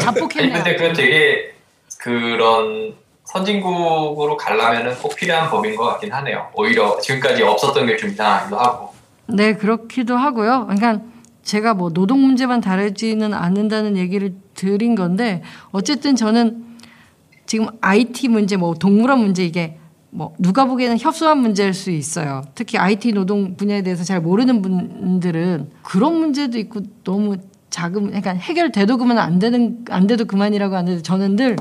Speaker 4: 자폭했네요.
Speaker 2: 근데 그건 되게 그런 선진국으로 가려면은 꼭 필요한 법인 것 같긴 하네요. 오히려 지금까지 없었던 게 좀 이상하기도 하고.
Speaker 4: 네, 그렇기도 하고요. 그러니까 제가 뭐 노동 문제만 다루지는 않는다는 얘기를 드린 건데 어쨌든 저는 지금 IT 문제, 뭐 동물원 문제 이게 뭐 누가 보기에는 협소한 문제일 수 있어요. 특히 IT 노동 분야에 대해서 잘 모르는 분들은 그런 문제도 있고 너무 자금, 그러니까 해결돼도 그만 안 되는 안 돼도 그만이라고 하는데 저는 늘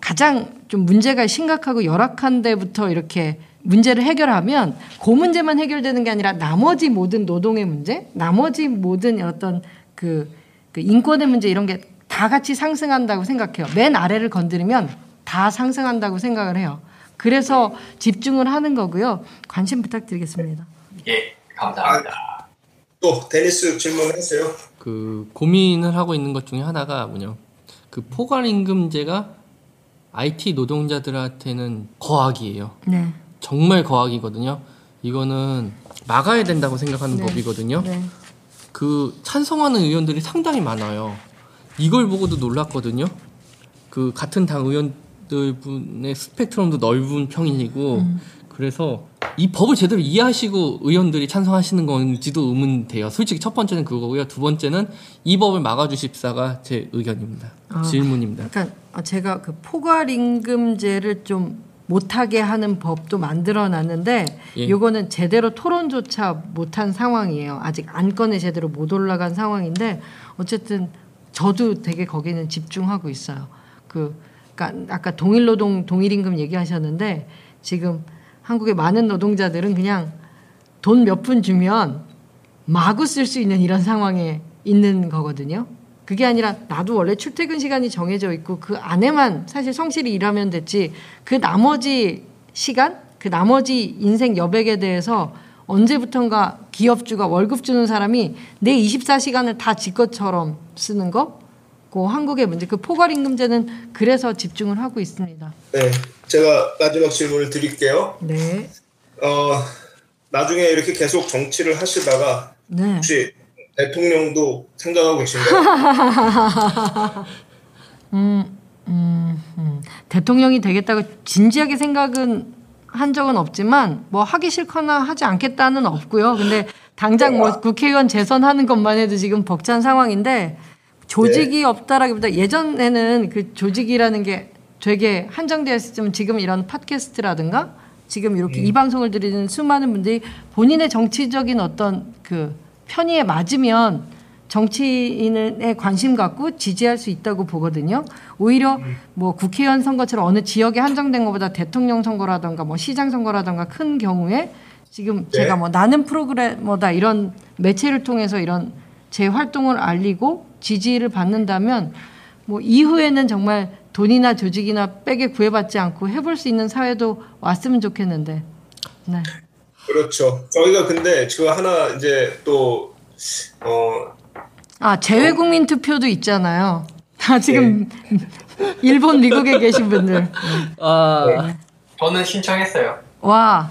Speaker 4: 가장 좀 문제가 심각하고 열악한 데부터 이렇게 문제를 해결하면 그 문제만 해결되는 게 아니라 나머지 모든 노동의 문제, 나머지 모든 어떤 그, 그 인권의 문제 이런 게 다 같이 상승한다고 생각해요. 맨 아래를 건드리면 다 상승한다고 생각을 해요. 그래서 집중을 하는 거고요. 관심 부탁드리겠습니다.
Speaker 2: 예. 감사합니다.
Speaker 3: 또 데니스 질문하세요.
Speaker 1: 그 고민을 하고 있는 것 중에 하나가 뭐냐 그 포괄 임금제가 IT 노동자들한테는 거악이에요.
Speaker 4: 네.
Speaker 1: 정말 거악이거든요. 이거는 막아야 된다고 생각하는
Speaker 4: 네.
Speaker 1: 법이거든요.
Speaker 4: 네.
Speaker 1: 그 찬성하는 의원들이 상당히 많아요. 이걸 보고도 놀랐거든요. 그 같은 당 의원들 분의 스펙트럼도 넓은 평이고
Speaker 4: 음.
Speaker 1: 그래서 이 법을 제대로 이해하시고 의원들이 찬성하시는 건지도 의문돼요. 솔직히 첫 번째는 그거고요. 두 번째는 이 법을 막아주십사가 제 의견입니다.
Speaker 4: 아.
Speaker 1: 질문입니다.
Speaker 4: 그러니까 어, 제가 그 포괄 임금제를 좀 못하게 하는 법도 만들어 놨는데
Speaker 1: 예.
Speaker 4: 요거는 제대로 토론조차 못한 상황이에요. 아직 안건에 제대로 못 올라간 상황인데 어쨌든 저도 되게 거기는 집중하고 있어요. 그 그러니까 아까 동일 노동 동일 임금 얘기하셨는데 지금 한국의 많은 노동자들은 그냥 돈 몇 푼 주면 마구 쓸 수 있는 이런 상황에 있는 거거든요. 그게 아니라 나도 원래 출퇴근 시간이 정해져 있고 그 안에만 사실 성실히 일하면 됐지 그 나머지 시간 그 나머지 인생 여백에 대해서 언제부턴가 기업주가 월급 주는 사람이 내 24시간을 다 지 것처럼 쓰는 거? 그 한국의 문제 그 포괄 임금제는 그래서 집중을 하고 있습니다.
Speaker 3: 네, 제가 마지막 질문을 드릴게요.
Speaker 4: 네.
Speaker 3: 어, 나중에 이렇게 계속 정치를 하시다가
Speaker 4: 네.
Speaker 3: 혹시 대통령도 생각하고 계신가요?
Speaker 4: 음, 음. 대통령이 되겠다고 진지하게 생각은 한 적은 없지만 뭐 하기 싫거나 하지 않겠다는 없고요. 근데 당장 뭐 국회의원 재선하는 것만 해도 지금 벅찬 상황인데 조직이 없다라기보다 예전에는 그 조직이라는 게 되게 한정되어 있었지만 지금 이런 팟캐스트라든가 지금 이렇게 이 방송을 들으는 수많은 분들이 본인의 정치적인 어떤 그 편의에 맞으면 정치인에 관심 갖고 지지할 수 있다고 보거든요. 오히려 뭐 국회의원 선거처럼 어느 지역에 한정된 것보다 대통령 선거라던가 뭐 시장 선거라던가 큰 경우에 지금
Speaker 3: 네.
Speaker 4: 제가 뭐 나는 프로그래머다 이런 매체를 통해서 이런 제 활동을 알리고 지지를 받는다면 뭐 이후에는 정말 돈이나 조직이나 백에 구애받지 않고 해볼 수 있는 사회도 왔으면 좋겠는데. 네.
Speaker 3: 그렇죠. 저희가 근데 그 하나 이제 또 어,
Speaker 4: 아 재외국민 투표도 있잖아요. 다 지금 일본, 미국에 계신 분들.
Speaker 1: 아,
Speaker 2: 저는 신청했어요.
Speaker 4: 와,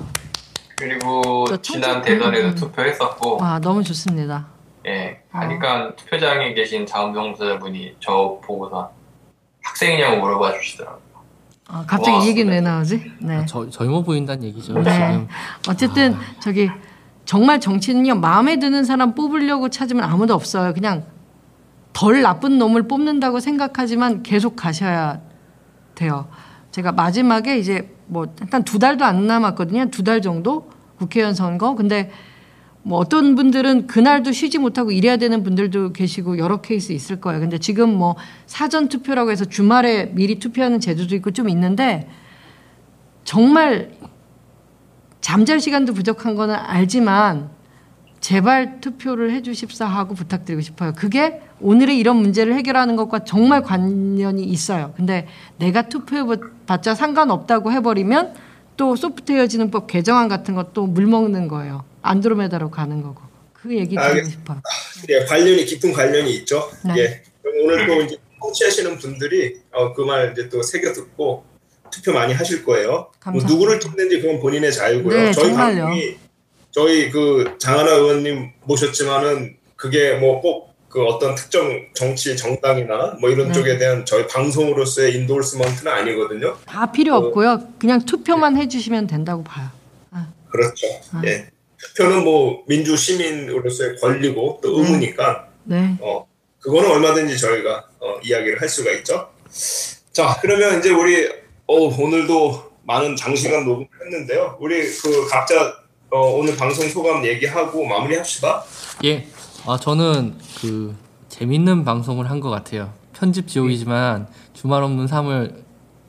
Speaker 2: 그리고
Speaker 4: 저
Speaker 2: 지난 대선에도
Speaker 4: 음.
Speaker 2: 투표했었고,
Speaker 4: 와 너무 좋습니다.
Speaker 2: 예,
Speaker 4: 아.
Speaker 2: 하니까 투표장에 계신 자원봉사자분이 저 보고서 학생이냐고 물어봐 주시더라고요.
Speaker 4: 아, 갑자기 이 얘기는 왜 나오지? 네.
Speaker 1: 저, 젊어 보인다는 얘기죠.
Speaker 4: 네.
Speaker 1: 지금
Speaker 4: 어쨌든 저기 정말 정치는요 마음에 드는 사람 뽑으려고 찾으면 아무도 없어요. 그냥 덜 나쁜 놈을 뽑는다고 생각하지만 계속 가셔야 돼요. 제가 마지막에 이제 뭐 일단 두 달도 안 남았거든요. 두 달 정도 국회의원 선거. 근데 뭐 어떤 분들은 그날도 쉬지 못하고 일해야 되는 분들도 계시고 여러 케이스 있을 거예요. 근데 지금 뭐 사전 투표라고 해서 주말에 미리 투표하는 제도도 있고 좀 있는데 정말 잠잘 시간도 부족한 거는 알지만 제발 투표를 해 주십사 하고 부탁드리고 싶어요. 그게 오늘의 이런 문제를 해결하는 것과 정말 관련이 있어요. 근데 내가 투표해 봤자 상관없다고 해버리면 또 소프트웨어 진흥법 개정안 같은 것도 물먹는 거예요. 안드로메다로 가는 거고. 그 얘기 드리고
Speaker 3: 알겠-
Speaker 4: 싶어요.
Speaker 3: 예, 관련이 깊은 관련이 있죠.
Speaker 4: 네.
Speaker 3: 예. 오늘 또 이제 청취하시는 분들이 어, 그말 이제 또 새겨 듣고 투표 많이 하실 거예요. 뭐
Speaker 4: 감사합니다.
Speaker 3: 누구를 찍는지 그건 본인의 자유고요.
Speaker 4: 네,
Speaker 3: 저희
Speaker 4: 정말요.
Speaker 3: 방송이 저희 그 장하나 의원님 모셨지만은 그게 뭐 꼭 그 어떤 특정 정치 정당이나 뭐 이런
Speaker 4: 네.
Speaker 3: 쪽에 대한 저희 방송으로서의 인도르스먼트는 아니거든요.
Speaker 4: 다 필요
Speaker 3: 그-
Speaker 4: 없고요. 그냥 투표만 해주시면 된다고 봐요. 아,
Speaker 3: 그렇죠.
Speaker 4: 아.
Speaker 3: 예. 투표는 뭐 민주 시민으로서의 권리고 또
Speaker 4: 음.
Speaker 3: 의무니까
Speaker 4: 네.
Speaker 3: 어, 그거는 얼마든지 저희가 어, 이야기를 할 수가 있죠. 자, 그러면 이제 우리 어, 오늘도 많은 장시간 녹음했는데요. 우리 그 각자 어, 오늘 방송 소감 얘기하고 마무리합시다.
Speaker 1: 예. 아 저는 그 재밌는 방송을 한 것 같아요. 편집 지옥이지만 주말 없는 삶을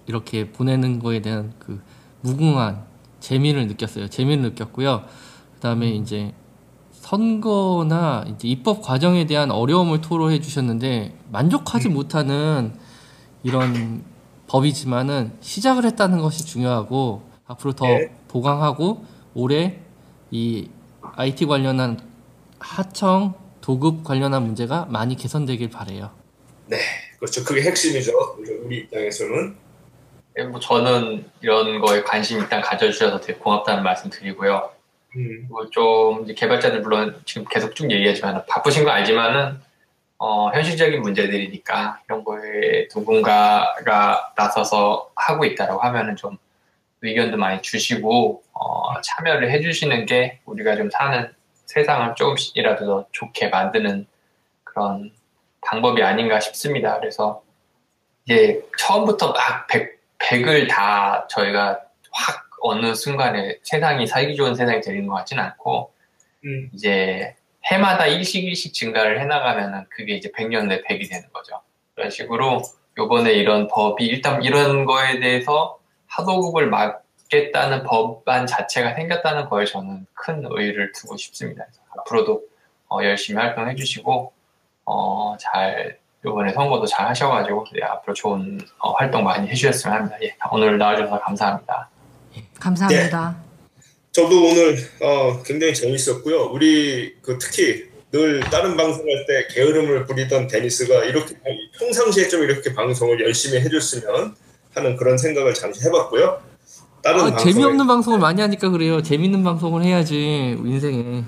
Speaker 1: 이렇게 보내는 거에 대한 그 무궁한 재미를 느꼈어요. 재미를 느꼈고요. 그다음에 이제 선거나 이제 입법 과정에 대한 어려움을 토로해 주셨는데 만족하지 못하는 이런 법이지만은 시작을 했다는 것이 중요하고 앞으로 더
Speaker 3: 네.
Speaker 1: 보강하고 올해 이 IT 관련한 하청 도급 관련한 문제가 많이 개선되길 바래요.
Speaker 3: 네, 그렇죠. 그게 핵심이죠. 우리 입장에서는.
Speaker 2: 예, 뭐 저는 이런 거에 관심 일단 가져주셔서 되게 고맙다는 말씀 드리고요.
Speaker 3: 음,
Speaker 2: 그리고 좀 이제 개발자들 물론 지금 계속 쭉 얘기하지만 바쁘신 거 알지만은 어, 현실적인 문제들이니까 이런 거에 누군가가 나서서 하고 있다라고 하면은 좀 의견도 많이 주시고 어, 참여를 해주시는 게 우리가 좀 사는 세상을 조금씩이라도 더 좋게 만드는 그런 방법이 아닌가 싶습니다. 그래서 이제 처음부터 막 100, 100을 다 저희가 확 어느 순간에 세상이 살기 좋은 세상이 되는 것 같지는 않고
Speaker 3: 음,
Speaker 2: 이제 해마다 일씩 일씩 증가를 해나가면은 그게 이제 100년 내 100이 되는 거죠. 그런 식으로 요번에 이런 법이 일단 이런 거에 대해서 하도급을 막겠다는 법안 자체가 생겼다는 거에 저는 큰 의의를 두고 싶습니다. 앞으로도 어, 열심히 활동해 주시고 어, 잘 요번에 선거도 잘 하셔가지고 네, 앞으로 좋은 어, 활동 많이 해주셨으면 합니다. 예, 오늘 나와주셔서 감사합니다.
Speaker 4: 감사합니다.
Speaker 3: 저도 오늘 어, 굉장히 재밌었고요. 우리 그 특히 늘 다른 방송할 때 게으름을 부리던 데니스가 이렇게 평상시에 좀 이렇게 방송을 열심히 해줬으면 하는 그런 생각을 잠시 해봤고요. 다른
Speaker 1: 아,
Speaker 3: 방송에
Speaker 1: 재미없는 방송을 많이 하니까 그래요. 재밌는 방송을 해야지 인생에.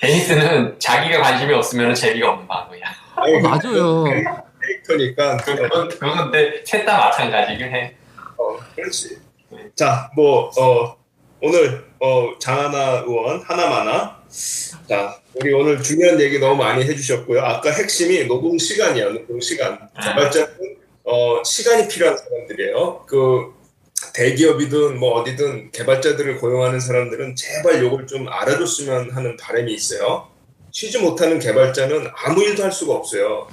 Speaker 2: 데니스는 자기가 관심이 없으면 재미가 없는 방송이야.
Speaker 3: 아니,
Speaker 1: 어, 맞아요.
Speaker 3: 캐릭터니까
Speaker 2: 그건, 그건 근데 셋 다 마찬가지긴 해.
Speaker 3: 어, 그렇지. 자, 뭐, 어, 오늘, 어, 장하나 의원, 하나마나. 자, 우리 오늘 중요한 얘기 너무 많이 해주셨고요. 아까 핵심이 노동 시간이야, 노동 시간. 개발자는, 어, 시간이 필요한 사람들이에요. 그, 대기업이든 뭐 어디든 개발자들을 고용하는 사람들은 제발 요걸 좀 알아줬으면 하는 바람이 있어요. 쉬지 못하는 개발자는 아무 일도 할 수가 없어요.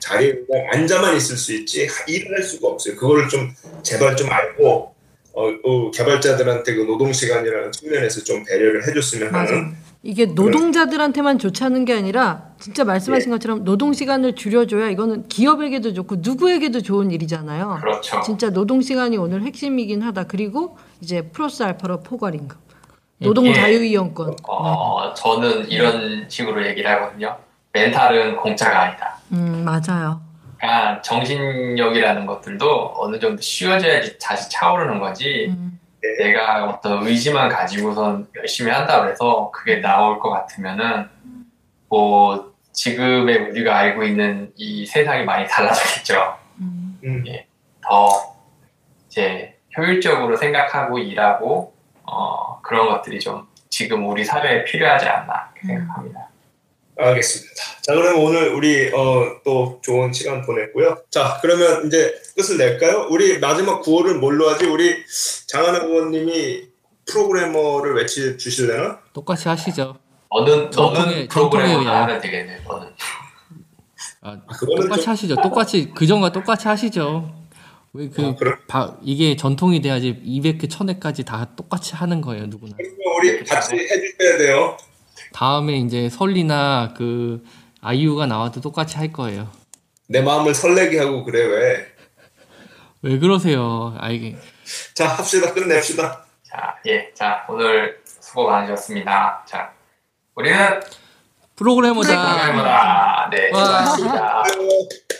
Speaker 3: 자리에 앉아만 있을 수 있지 일을 할 수가 없어요. 그거를 좀 제발 좀 알고 어, 어, 개발자들한테 그 노동 시간이라는 측면에서 좀 배려를 해줬으면 하는
Speaker 4: 이게 노동자들한테만 좋지 않은 게 아니라 진짜 말씀하신 것처럼 노동 시간을 줄여줘야 이거는 기업에게도 좋고 누구에게도 좋은 일이잖아요.
Speaker 2: 그렇죠.
Speaker 4: 진짜 노동 시간이 오늘 핵심이긴 하다. 그리고 이제 플러스 알파로 포괄 임금, 노동
Speaker 2: 예.
Speaker 4: 자유 이용권.
Speaker 2: 어, 저는 이런 식으로 얘기를 하거든요. 멘탈은 공짜가 아니다.
Speaker 4: 음 맞아요.
Speaker 2: 그러니까 정신력이라는 것들도 어느 정도 쉬워져야지 다시 차오르는 거지.
Speaker 4: 음,
Speaker 2: 내가 어떤 의지만 가지고선 열심히 한다 그래서 그게 나올 것 같으면은 뭐 지금의 우리가 알고 있는 이 세상이 많이 달라졌겠죠.
Speaker 4: 음.
Speaker 3: 음,
Speaker 2: 더 이제 효율적으로 생각하고 일하고 어, 그런 것들이 좀 지금 우리 사회에 필요하지 않나 이렇게 생각합니다.
Speaker 3: 알겠습니다. 자 그러면 오늘 우리 어, 또 좋은 시간 보냈고요. 자 그러면 이제 끝을 낼까요? 우리 마지막 구호를 뭘로 하지? 우리 장하나 의원님이 프로그래머를 외치 주실래나?
Speaker 1: 똑같이 하시죠.
Speaker 2: 어느 프로그램을
Speaker 1: 전통의
Speaker 2: 하면 되겠네. 너는
Speaker 1: 아,
Speaker 3: 그거는
Speaker 1: 똑같이
Speaker 3: 좀
Speaker 1: 하시죠. 똑같이 그전과 똑같이 하시죠. 왜그
Speaker 3: 어, 그래?
Speaker 1: 이게 전통이 돼야지 200회 1000회까지 다 똑같이 하는 거예요, 누구나.
Speaker 3: 우리 같이 해 주셔야 돼요.
Speaker 1: 다음에 이제 설리나 그 아이유가 나와도 똑같이 할 거예요.
Speaker 3: 내 마음을 설레게 하고 그래 왜?
Speaker 1: 왜 그러세요? 아 이게
Speaker 3: 자 합시다 끝냅시다.
Speaker 2: 자, 예, 자 오늘 수고 많으셨습니다. 자, 우리는
Speaker 1: 프로그래머다.
Speaker 2: 프로그래머다. 네. 수고하셨습니다.
Speaker 3: 아이고.